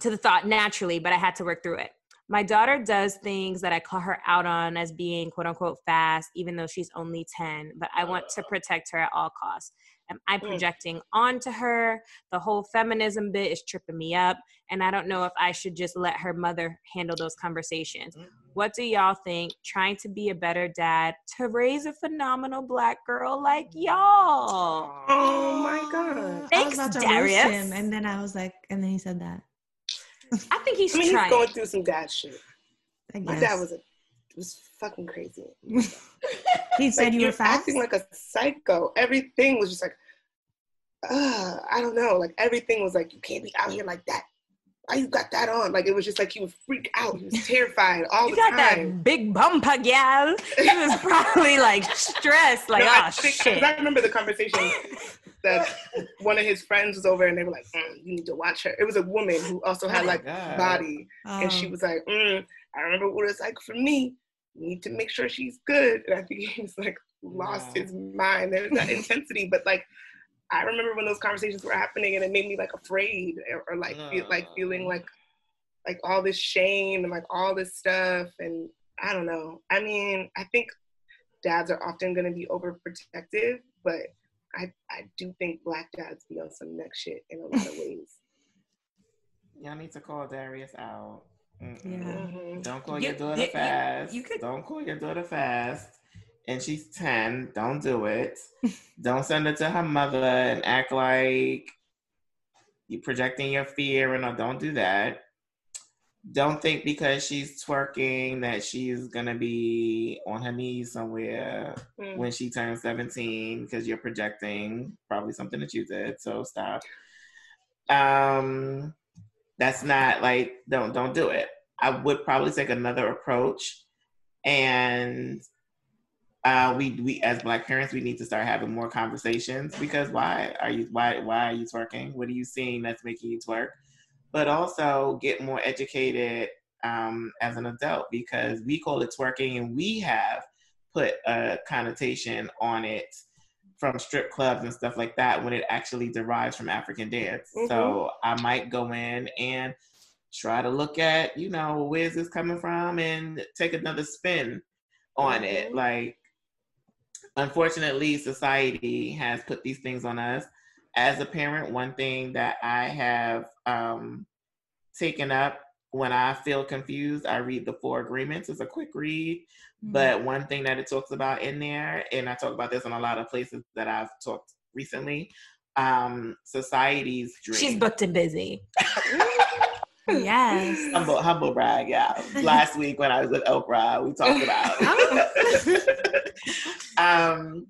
to the thought naturally, but I had to work through it. My daughter does things that I call her out on as being quote unquote fast, even though she's only 10, but I want to protect her at all costs. Am I mm. projecting onto her? The whole feminism bit is tripping me up. And I don't know if I should just let her mother handle those conversations. Mm. What do y'all think? Trying to be a better dad to raise a phenomenal black girl like y'all. Oh my God. Thanks, Darius. and then I was like, and then he said that. I think he's I mean, trying. he's going through some dad shit. I My guess. dad was a was fucking crazy. he said Like, you you're were fast. acting like a psycho. Everything was just like, uh, I don't know. Like everything was like, you can't be out here like that. Why you got that on? Like it was just like he would freak out. He was terrified all you the got that big bumper, gal. He was probably like stressed, like, No, oh I think- shit. I remember the conversation that one of his friends was over and they were like, mm, "You need to watch her." It was a woman who also had Oh like God. body, and she Oh. was like, mm, "I remember what it's like for me. You need to make sure she's good." And I think he was like lost Wow. his mind. There's that intensity, but like. I remember when those conversations were happening, and it made me like afraid, or, or like feel, like feeling like like all this shame and like all this stuff, and I don't know. I mean, I think dads are often going to be overprotective, but I I do think black dads be on some next shit in a lot of ways. Y'all need to call Darius out. Mm-mm. Yeah. Mhm. Don't call You- your daughter you- you- fast. you could- Don't call your daughter fast. And she's 10. Don't do it. Don't send it to her mother and act like you're projecting your fear and all. Don't do that. Don't think because she's twerking that she's gonna be on her knees somewhere Mm. when she turns 17 because you're projecting probably something that you did. So stop. Um that's not like don't don't do it. I would probably take another approach and uh, we we as black parents we need to start having more conversations because why are you why why are you twerking? What are you seeing that's making you twerk? But also get more educated um, as an adult because we call it twerking and we have put a connotation on it from strip clubs and stuff like that when it actually derives from African dance. So I might go in and try to look at, you know, where's this coming from and take another spin on it. Mhm. Like, unfortunately, society has put these things on us. As a parent, one thing that I have um, taken up when I feel confused, I read the Four Agreements. It's a quick read. Mm. But one thing that it talks about in there, and I talk about this in a lot of places that I've talked recently, um, society's dream. She's booked and busy. yes. humble, humble brag, yeah. Last week when I was with Oprah, we talked about um,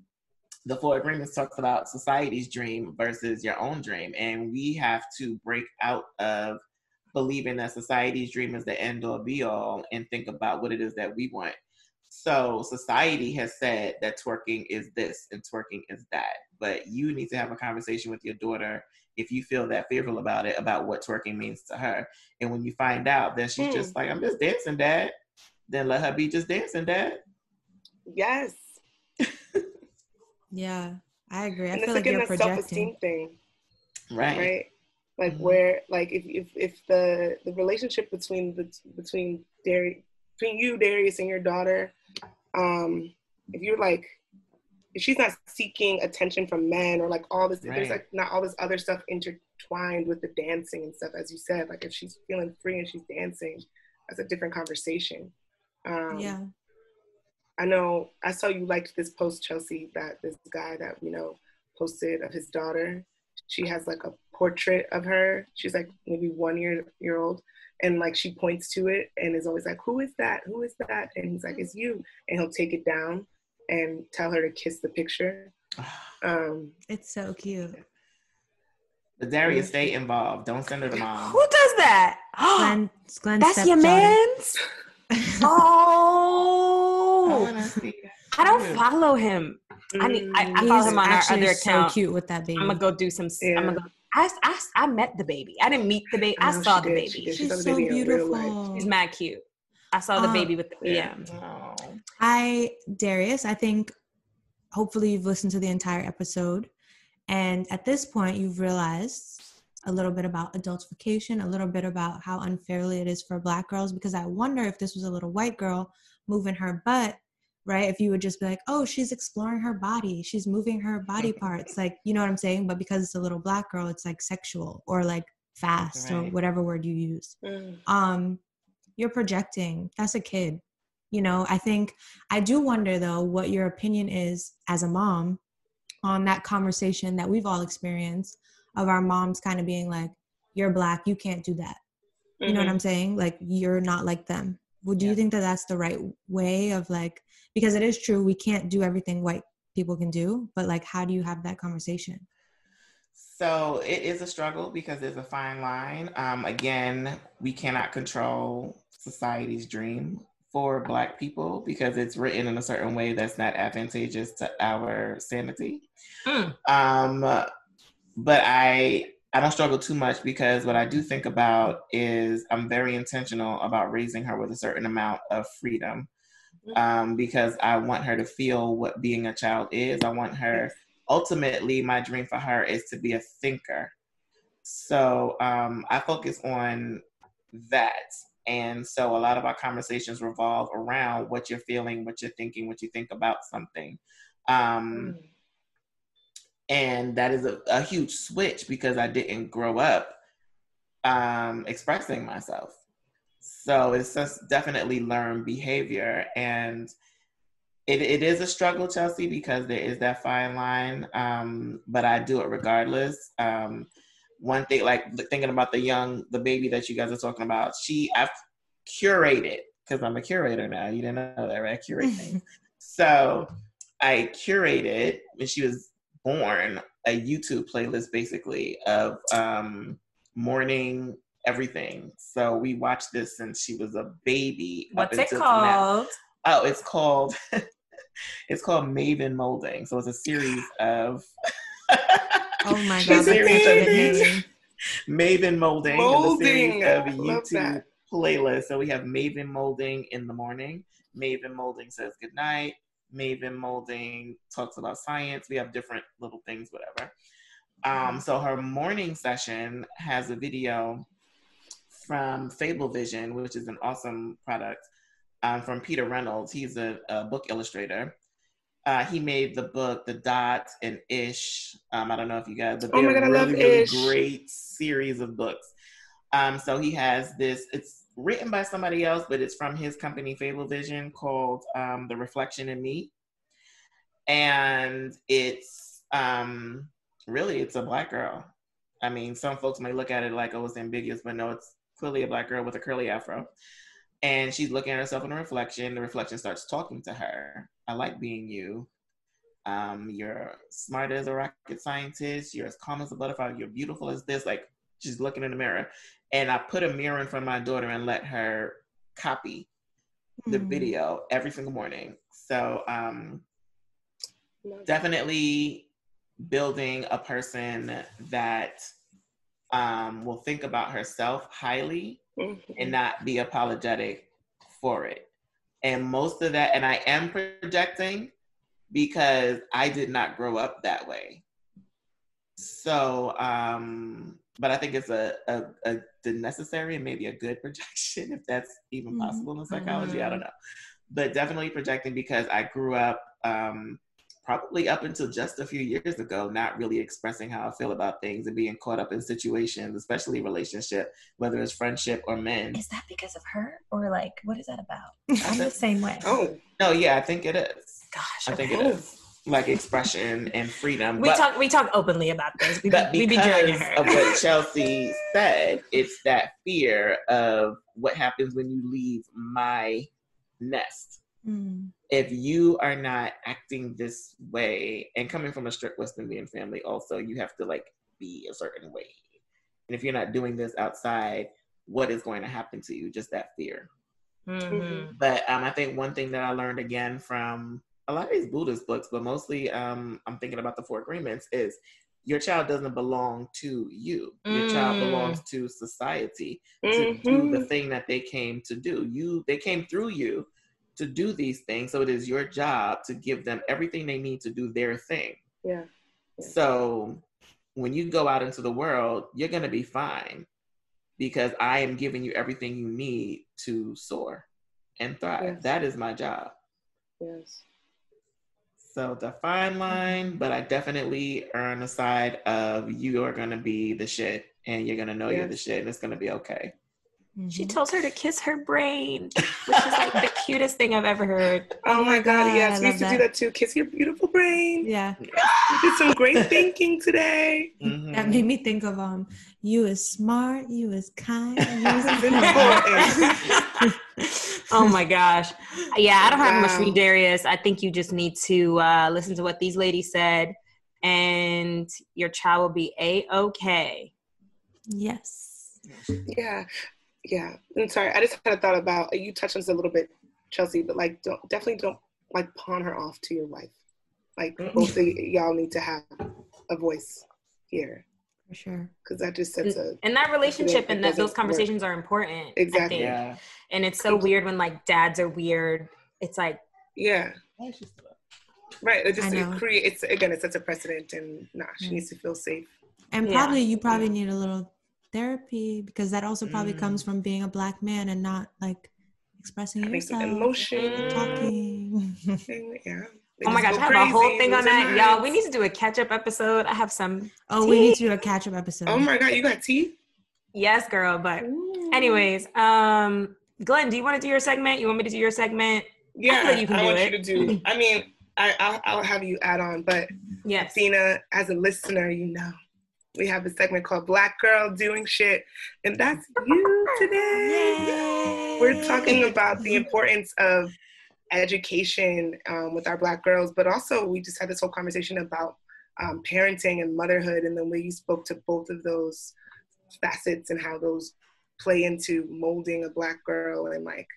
the four agreements talks about society's dream versus your own dream, and we have to break out of believing that society's dream is the end all be all and think about what it is that we want. So society has said that twerking is this and twerking is that, but you need to have a conversation with your daughter if you feel that fearful about it about what twerking means to her. And when you find out that she's Hmm. just like, I'm just dancing, dad, then let her be just dancing, dad. Yes, Yeah, I agree. I and feel it's like again you're a self-esteem projecting. thing, Right. right? Like Mhm. where, like if if if the the relationship between the between Darius between you Darius and your daughter, um, if you're like if she's not seeking attention from men or like all this, if there's like not all this other stuff intertwined with the dancing and stuff, as you said, like if she's feeling free and she's dancing, that's a different conversation. Um, Yeah. I know I saw you liked this post, Chelsea, that this guy that you know posted of his daughter. She has like a portrait of her. She's like maybe one year year old. And like she points to it and is always like, Who is that? Who is that? And he's like, It's you. And he'll take it down and tell her to kiss the picture. Um, It's so cute. But Darius, stay involved. Don't send her to mom. Who does that? Glynn, Glynn's That's your man's? Oh, I don't follow him. I need. I, I follow He's him on our actually other so account. cute with that baby. I'm gonna go do some. I'm gonna go. I, I, I met the baby. I didn't meet the baby. I Oh, saw the did, she baby. did. She's the so baby in real life. beautiful. She's mad cute. I saw the Um, baby with the yeah. yeah. Oh. I, Darius, I think hopefully you've listened to the entire episode. And at this point, you've realized a little bit about adultification, a little bit about how unfairly it is for Black girls. Because I wonder if this was a little white girl moving her butt, right? If you would just be like, oh, she's exploring her body, she's moving her body parts. Like, you know what I'm saying? But because it's a little Black girl, it's like sexual or like fast or whatever word you use Mm. um you're projecting that's a kid you know i think i do wonder though what your opinion is as a mom on that conversation that we've all experienced of our moms kind of being like you're black you can't do that You know what Mhm. I'm saying? Like you're not like them. Would you Yeah. think that that's the right way of like because it is true we can't do everything white people can do, but like how do you have that conversation? So it is a struggle because there's a fine line. Um, again, we cannot control society's dream for Black people because it's written in a certain way that's not advantageous to our sanity. Mm. Um, but I I don't struggle too much because what I do think about is I'm very intentional about raising her with a certain amount of freedom. Um, because I want her to feel what being a child is. I want her ultimately my dream for her is to be a thinker. So um, I focus on that. And so a lot of our conversations revolve around what you're feeling, what you're thinking, what you think about something. Um, Mm. and that is a, a huge switch because I didn't grow up um, expressing myself. So it's just definitely learned behavior, and it, it is a struggle, Chelsea, because there is that fine line. Um, but I do it regardless. Um, one thing, like thinking about the young, the baby that you guys are talking about, she I've curated because I'm a curator now. You didn't know that, right? I curate things. So I curated when she was born a YouTube playlist basically of um, morning everything. So we watched this since she was a baby. What's it until now. called? Oh, it's called it's called Maven Molding. So it's a series of Oh my god, a that's such a series good of name. Maven Molding. Molding. It's a of YouTube playlist. So we have Maven Molding in the morning. Maven Molding says goodnight. Maven Molding talks about science. We have different little things, whatever. Um, so her morning session has a video from Fable Vision, which is an awesome product um, from Peter Reynolds. He's a, a book illustrator. Uh, he made the book The Dot and Ish. Um, I don't know if you guys, but Oh they're my God, I really, love really Ish. great series of books. Um, so he has this. It's written by somebody else, but it's from his company Fable Vision called um, The Reflection in Me, and it's um, really it's a black girl. I mean, some folks may look at it like oh, it's ambiguous, but no, it's clearly a black girl with a curly afro. And she's looking at herself in a reflection. The reflection starts talking to her. I like being you. Um, you're smart as a rocket scientist. You're as calm as a butterfly. You're beautiful as this. Like she's looking in the mirror. And I put a mirror in front of my daughter and let her copy the Mm. video every single morning. So um, definitely building a person that um, will think about herself highly Mhm. and not be apologetic for it. And most of that, and I am projecting because I did not grow up that way. So, um, but I think it's a, a, a the necessary and maybe a good projection, if that's even Mhm. possible in psychology. I don't know. But definitely projecting because I grew up um, probably up until just a few years ago, not really expressing how I feel about things and being caught up in situations, especially relationship, whether it's friendship or men. Is that because of her, or like what is that about? I'm the same way. Oh, No, yeah, I think it is. gosh, I think it is like expression and freedom. We but, talk. We talk openly about this. We, but be- we be because judging her. of what Chelsea said, it's that fear of what happens when you leave my nest. Mm. If you are not acting this way, and coming from a strict West Indian family, also you have to like be a certain way. And if you're not doing this outside, what is going to happen to you? Just that fear. Mhm. But um, I think one thing that I learned again from a lot of these Buddhist books, but mostly um, I'm thinking about the Four Agreements, is your child doesn't belong to you. Your child Mm. belongs to society to do the Mhm. thing that they came to do. You, they came through you to do these things, so it is your job to give them everything they need to do their thing. yeah. Yeah. So when you go out into the world, you're gonna be fine because I am giving you everything you need to soar and thrive. Yes. That is my job. Yes. So the fine line, but I definitely are on the side of you are gonna be the shit and you're gonna know you're the shit and it's gonna be okay. She Mhm. tells her to kiss her brain, which is like the cutest thing I've ever heard. Oh my God, God, yes, I we used to love do that. that too. Kiss your beautiful brain. Yeah, We did some great thinking today. Mhm. that made me think of um, you is smart, you is kind, you is oh my gosh. Yeah, I don't have much for you, Darius. I think you just need to uh, listen to what these ladies said, and your child will be a okay. yes. Yeah, yeah. I'm sorry. I just had a thought about you touched on this a little bit, Chelsea, but like, don't definitely don't like pawn her off to your wife. Like, both of y'all need to have a voice here For sure. because that just sets a And that relationship and that those conversations are important. I Exactly. think. Yeah. And it's so weird when like dads are weird. It's like yeah. Why is she still up? Right. It just it creates again. It sets a precedent, and nah, she Mm. needs to feel safe. And Yeah. probably you probably need a little therapy because that also probably Mm. comes from being a black man and not like expressing Having yourself, emotion. talking. yeah. They Oh my just gosh, I go have a whole thing on lose their that. Y'all, we need to do a catch up episode. I have some. oh, we need to do a catch up episode. Oh my god, you got tea? Yes, girl. But, anyways, um, Glynn, do you want to do your segment? You want me to do your segment? Yeah, that you can I do want it. you to do. I mean, I, I'll, I'll have you add on, but Yes. Athena, as a listener, you know, we have a segment called Black Girl Doing Shit, and that's you today. Yay. We're talking about the importance of education um, with our Black girls, but also we just had this whole conversation about um, parenting and motherhood, and the way you spoke to both of those facets and how those play into molding a Black girl and like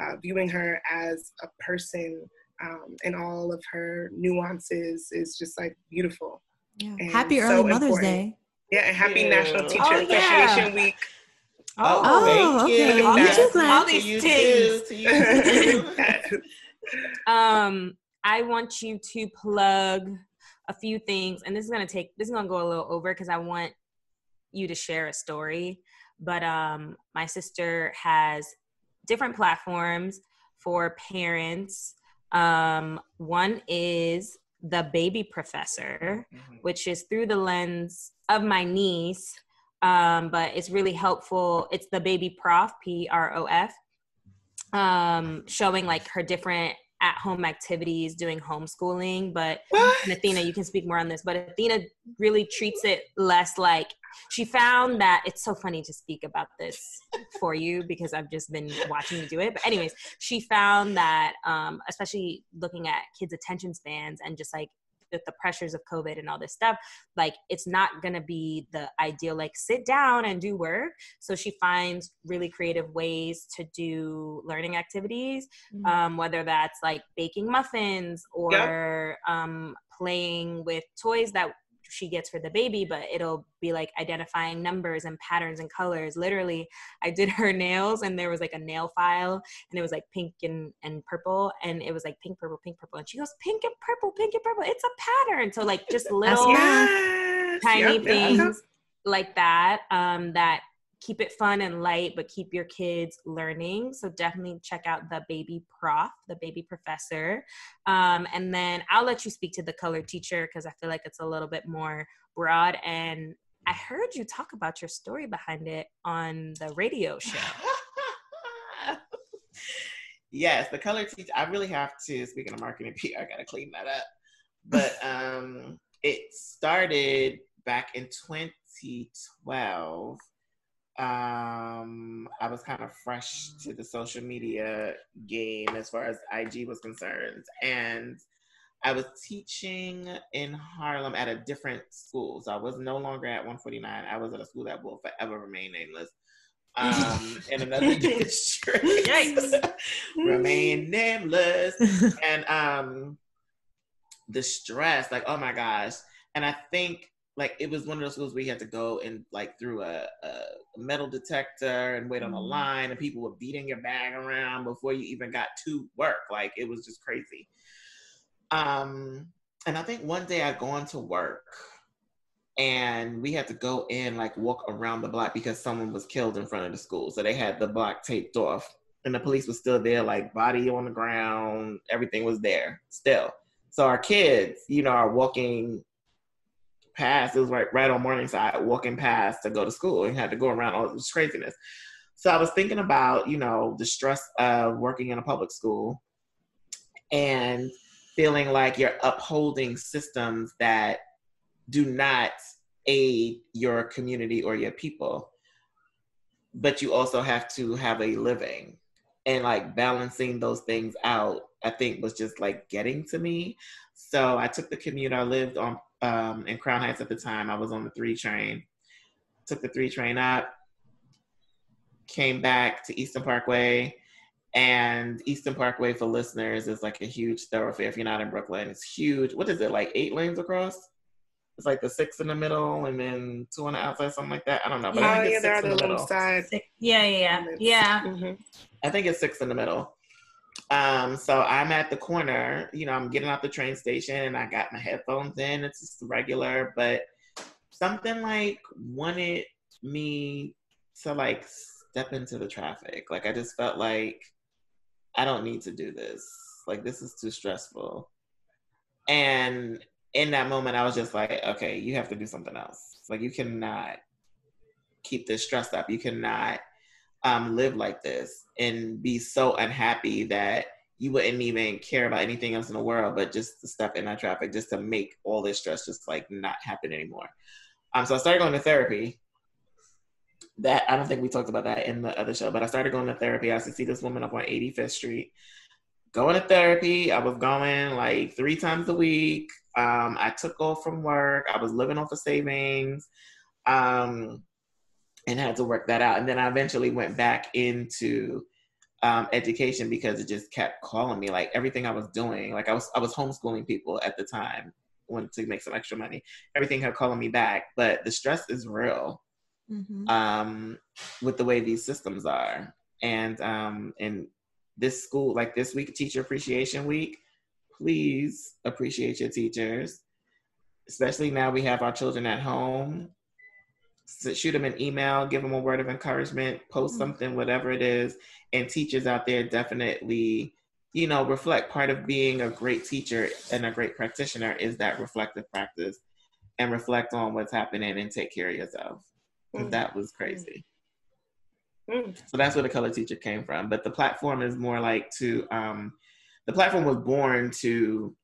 uh, viewing her as a person um, and all of her nuances is just like beautiful. Yeah. Happy so early Mother's important. Day. Yeah, and happy Yeah. National Teacher Oh, yeah. Appreciation Week. Oh, Oh, thank okay. you. You Yes. too, Glynn. All To these you things. too, to you too. um i want you to plug a few things and this is going to take this is going to go a little over because i want you to share a story but um my sister has different platforms for parents um one is the baby professor Mhm. which is through the lens of my niece um, but it's really helpful it's the baby prof p-r-o-f um, showing like her different at-home activities doing homeschooling but Athena, you can speak more on this, but Athena really treats it less like she found that it's so funny to speak about this for you because I've just been watching you do it. But anyways, she found that um, especially looking at kids' attention spans and just like with the pressures of COVID and all this stuff, like it's not gonna be the ideal like sit down and do work. So she finds really creative ways to do learning activities Mhm. um, whether that's like baking muffins or um, playing with toys that she gets for the baby, but it'll be like identifying numbers and patterns and colors. Literally, I did her nails and there was like a nail file and it was like pink and, and purple and it was like pink, purple, pink, purple. And she goes, pink and purple, pink and purple. It's a pattern. So like just little Yes. tiny Yep, things yep. like that um, that keep it fun and light but keep your kids learning so definitely check out the baby prof the baby professor um, and then i'll let you speak to the color teacher because i feel like it's a little bit more broad and i heard you talk about your story behind it on the radio show yes, the color teacher. I really have to. Speaking of marketing, PR, I gotta clean that up. But um, it started back in 2012. Um, I was kind of fresh to the social media game as far as IG was concerned, and I was teaching in Harlem at a different school. So I was no longer at 149. I was at a school that will forever remain nameless. Um, in another district. Yikes. remain nameless. And um the stress, like, oh my gosh. And I think like it was one of those schools where you had to go and like through a, a metal detector and wait on a Mhm. line and people were beating your bag around before you even got to work. Like it was just crazy. Um and I think one day I'd gone to work and we had to go in like walk around the block because someone was killed in front of the school. So they had the block taped off and the police was still there, like body on the ground, everything was there still. So our kids, you know, are walking past. It was right right on Morningside, walking past to go to school, and had to go around all this craziness. So I was thinking about, you know, the stress of working in a public school and feeling like you're upholding systems that do not aid your community or your people. But you also have to have a living. And like balancing those things out, I think was just like getting to me. So I took the commute. I lived on um, in Crown Heights at the time. I was on the three train. Took the three train up, came back to Eastern Parkway, and Eastern Parkway for listeners is like a huge thoroughfare. If you're not in Brooklyn, it's huge. What is it like? Eight lanes across? It's like the six in the middle, and then two on the outside, something like that. I don't know, but I Oh think yeah, it's there are six in the the little middle. side. Yeah, yeah, yeah. Yeah. Mhm. I think it's six in the middle. Um, so I'm at the corner, you know, I'm getting out the train station and I got my headphones in. It's just regular, but something like wanted me to like step into the traffic. Like I just felt like I don't need to do this. Like this is too stressful. And in that moment I was just like, okay, you have to do something else. Like you cannot keep this stress up. You cannot um, live like this and be so unhappy that you wouldn't even care about anything else in the world, but just to step in that traffic, just to make all this stress just like not happen anymore. Um, so I started going to therapy. That I don't think we talked about that in the other show, but I started going to therapy. I used to see this woman up on 85th Street. Going to therapy. I was going like three times a week. Um, I took off from work. I was living off of savings. Um, and had to work that out. And then I eventually went back into um, education because it just kept calling me. Like everything I was doing, like I was I was homeschooling people at the time, wanted to make some extra money. Everything kept calling me back, but the stress is real Mhm. um, with the way these systems are. And um, in this school, like this week, Teacher Appreciation Week, please appreciate your teachers. Especially now we have our children at home. Shoot them an email, give them a word of encouragement, post Mhm. something, whatever it is. And teachers out there definitely, you know, reflect. Part of being a great teacher and a great practitioner is that reflective practice and reflect on what's happening and take care of yourself. Mm. That was crazy. Mm. So that's where the color teacher came from. But the platform is more like to um, the platform was born to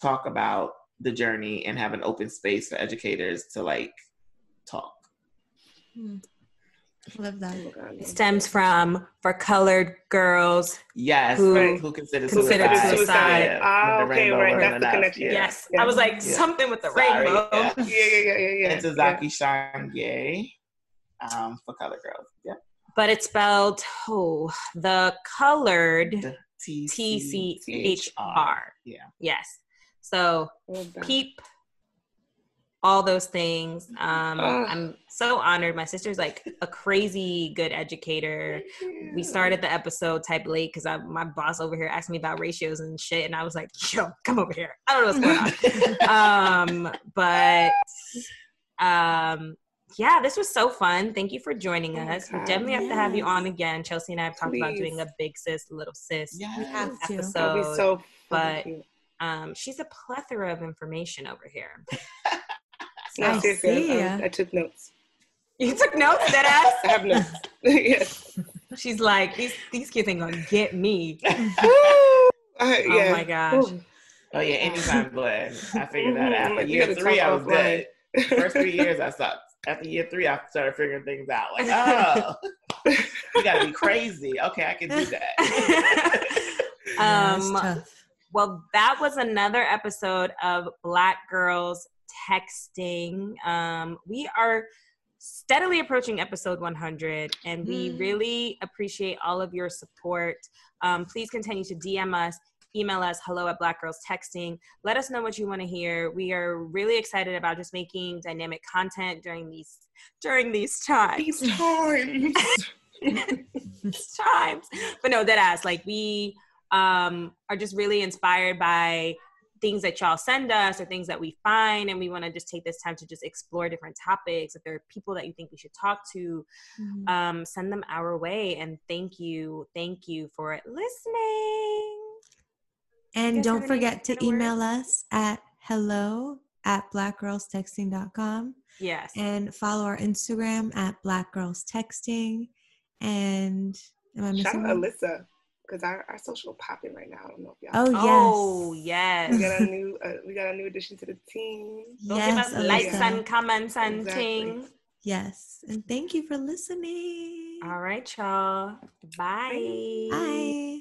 talk about the journey and have an open space for educators to like talk. Mm. Love that. God, no. It stems from for colored girls. Yes, Who- who, who considers considered suicide. suicide. Yeah, Ah, okay, right, that's the enough. connection. Yeah. Yes. Yeah. I was like, Yeah. something with the Sorry, rainbow. yeah. Yeah, yeah, yeah, yeah, yeah. And Ntozake Shange um, for colored girls. Yeah. But it's spelled oh, the colored The T T C H R. Yeah. Yes. So Well peep all those things. Um, Ah. I'm so honored. My sister's like a crazy good educator. We started the episode type late because my boss over here asked me about ratios and shit, and I was like, "Yo, come over here. I don't know what's going on." um, but um, yeah, this was so fun. Thank you for joining Oh my us. We God, definitely have to have you on again. Chelsea and I have talked about doing a big sis, little sis yeah. We have. That'd be episode. so but- Um, she's a plethora of information over here. No, I seriously, see I, um. I took notes. You took notes, that ass? I have notes. yes. She's like, these these kids ain't gonna get me. Woo! I, Oh yeah. my gosh. Ooh. Oh yeah, anytime, Glynn. I figured that out. Mhm. But year three, I was offline. good. First three years, I sucked. After year three, I started figuring things out. Like, oh, you gotta be crazy. Okay, I can do that. Um, tough. Well, that was another episode of Black Girls Texting. Um, we are steadily approaching episode 100, and we Mm. really appreciate all of your support. Um, please continue to DM us. Email us hello at Black Girls Texting. Let us know what you want to hear. We are really excited about just making dynamic content during these during these times. These times. these times. But no, that ass. Like we um are just really inspired by things that y'all send us or things that we find and we want to just take this time to just explore different topics. If there are people that you think we should talk to Mhm. um send them our way and thank you thank you for listening. And don't forget to final email us at hello at blackgirlstexting.com yes. and follow our Instagram at blackgirlstexting. And am I missing Shout out? Alyssa because our, our social popping right now. I don't know if y'all. Oh yes. Oh We got a new uh, we got a new addition to the team. Yes, us likes Alyssa. and comments and Exactly. ting. Yes. And thank you for listening. All right, y'all. Bye. Bye.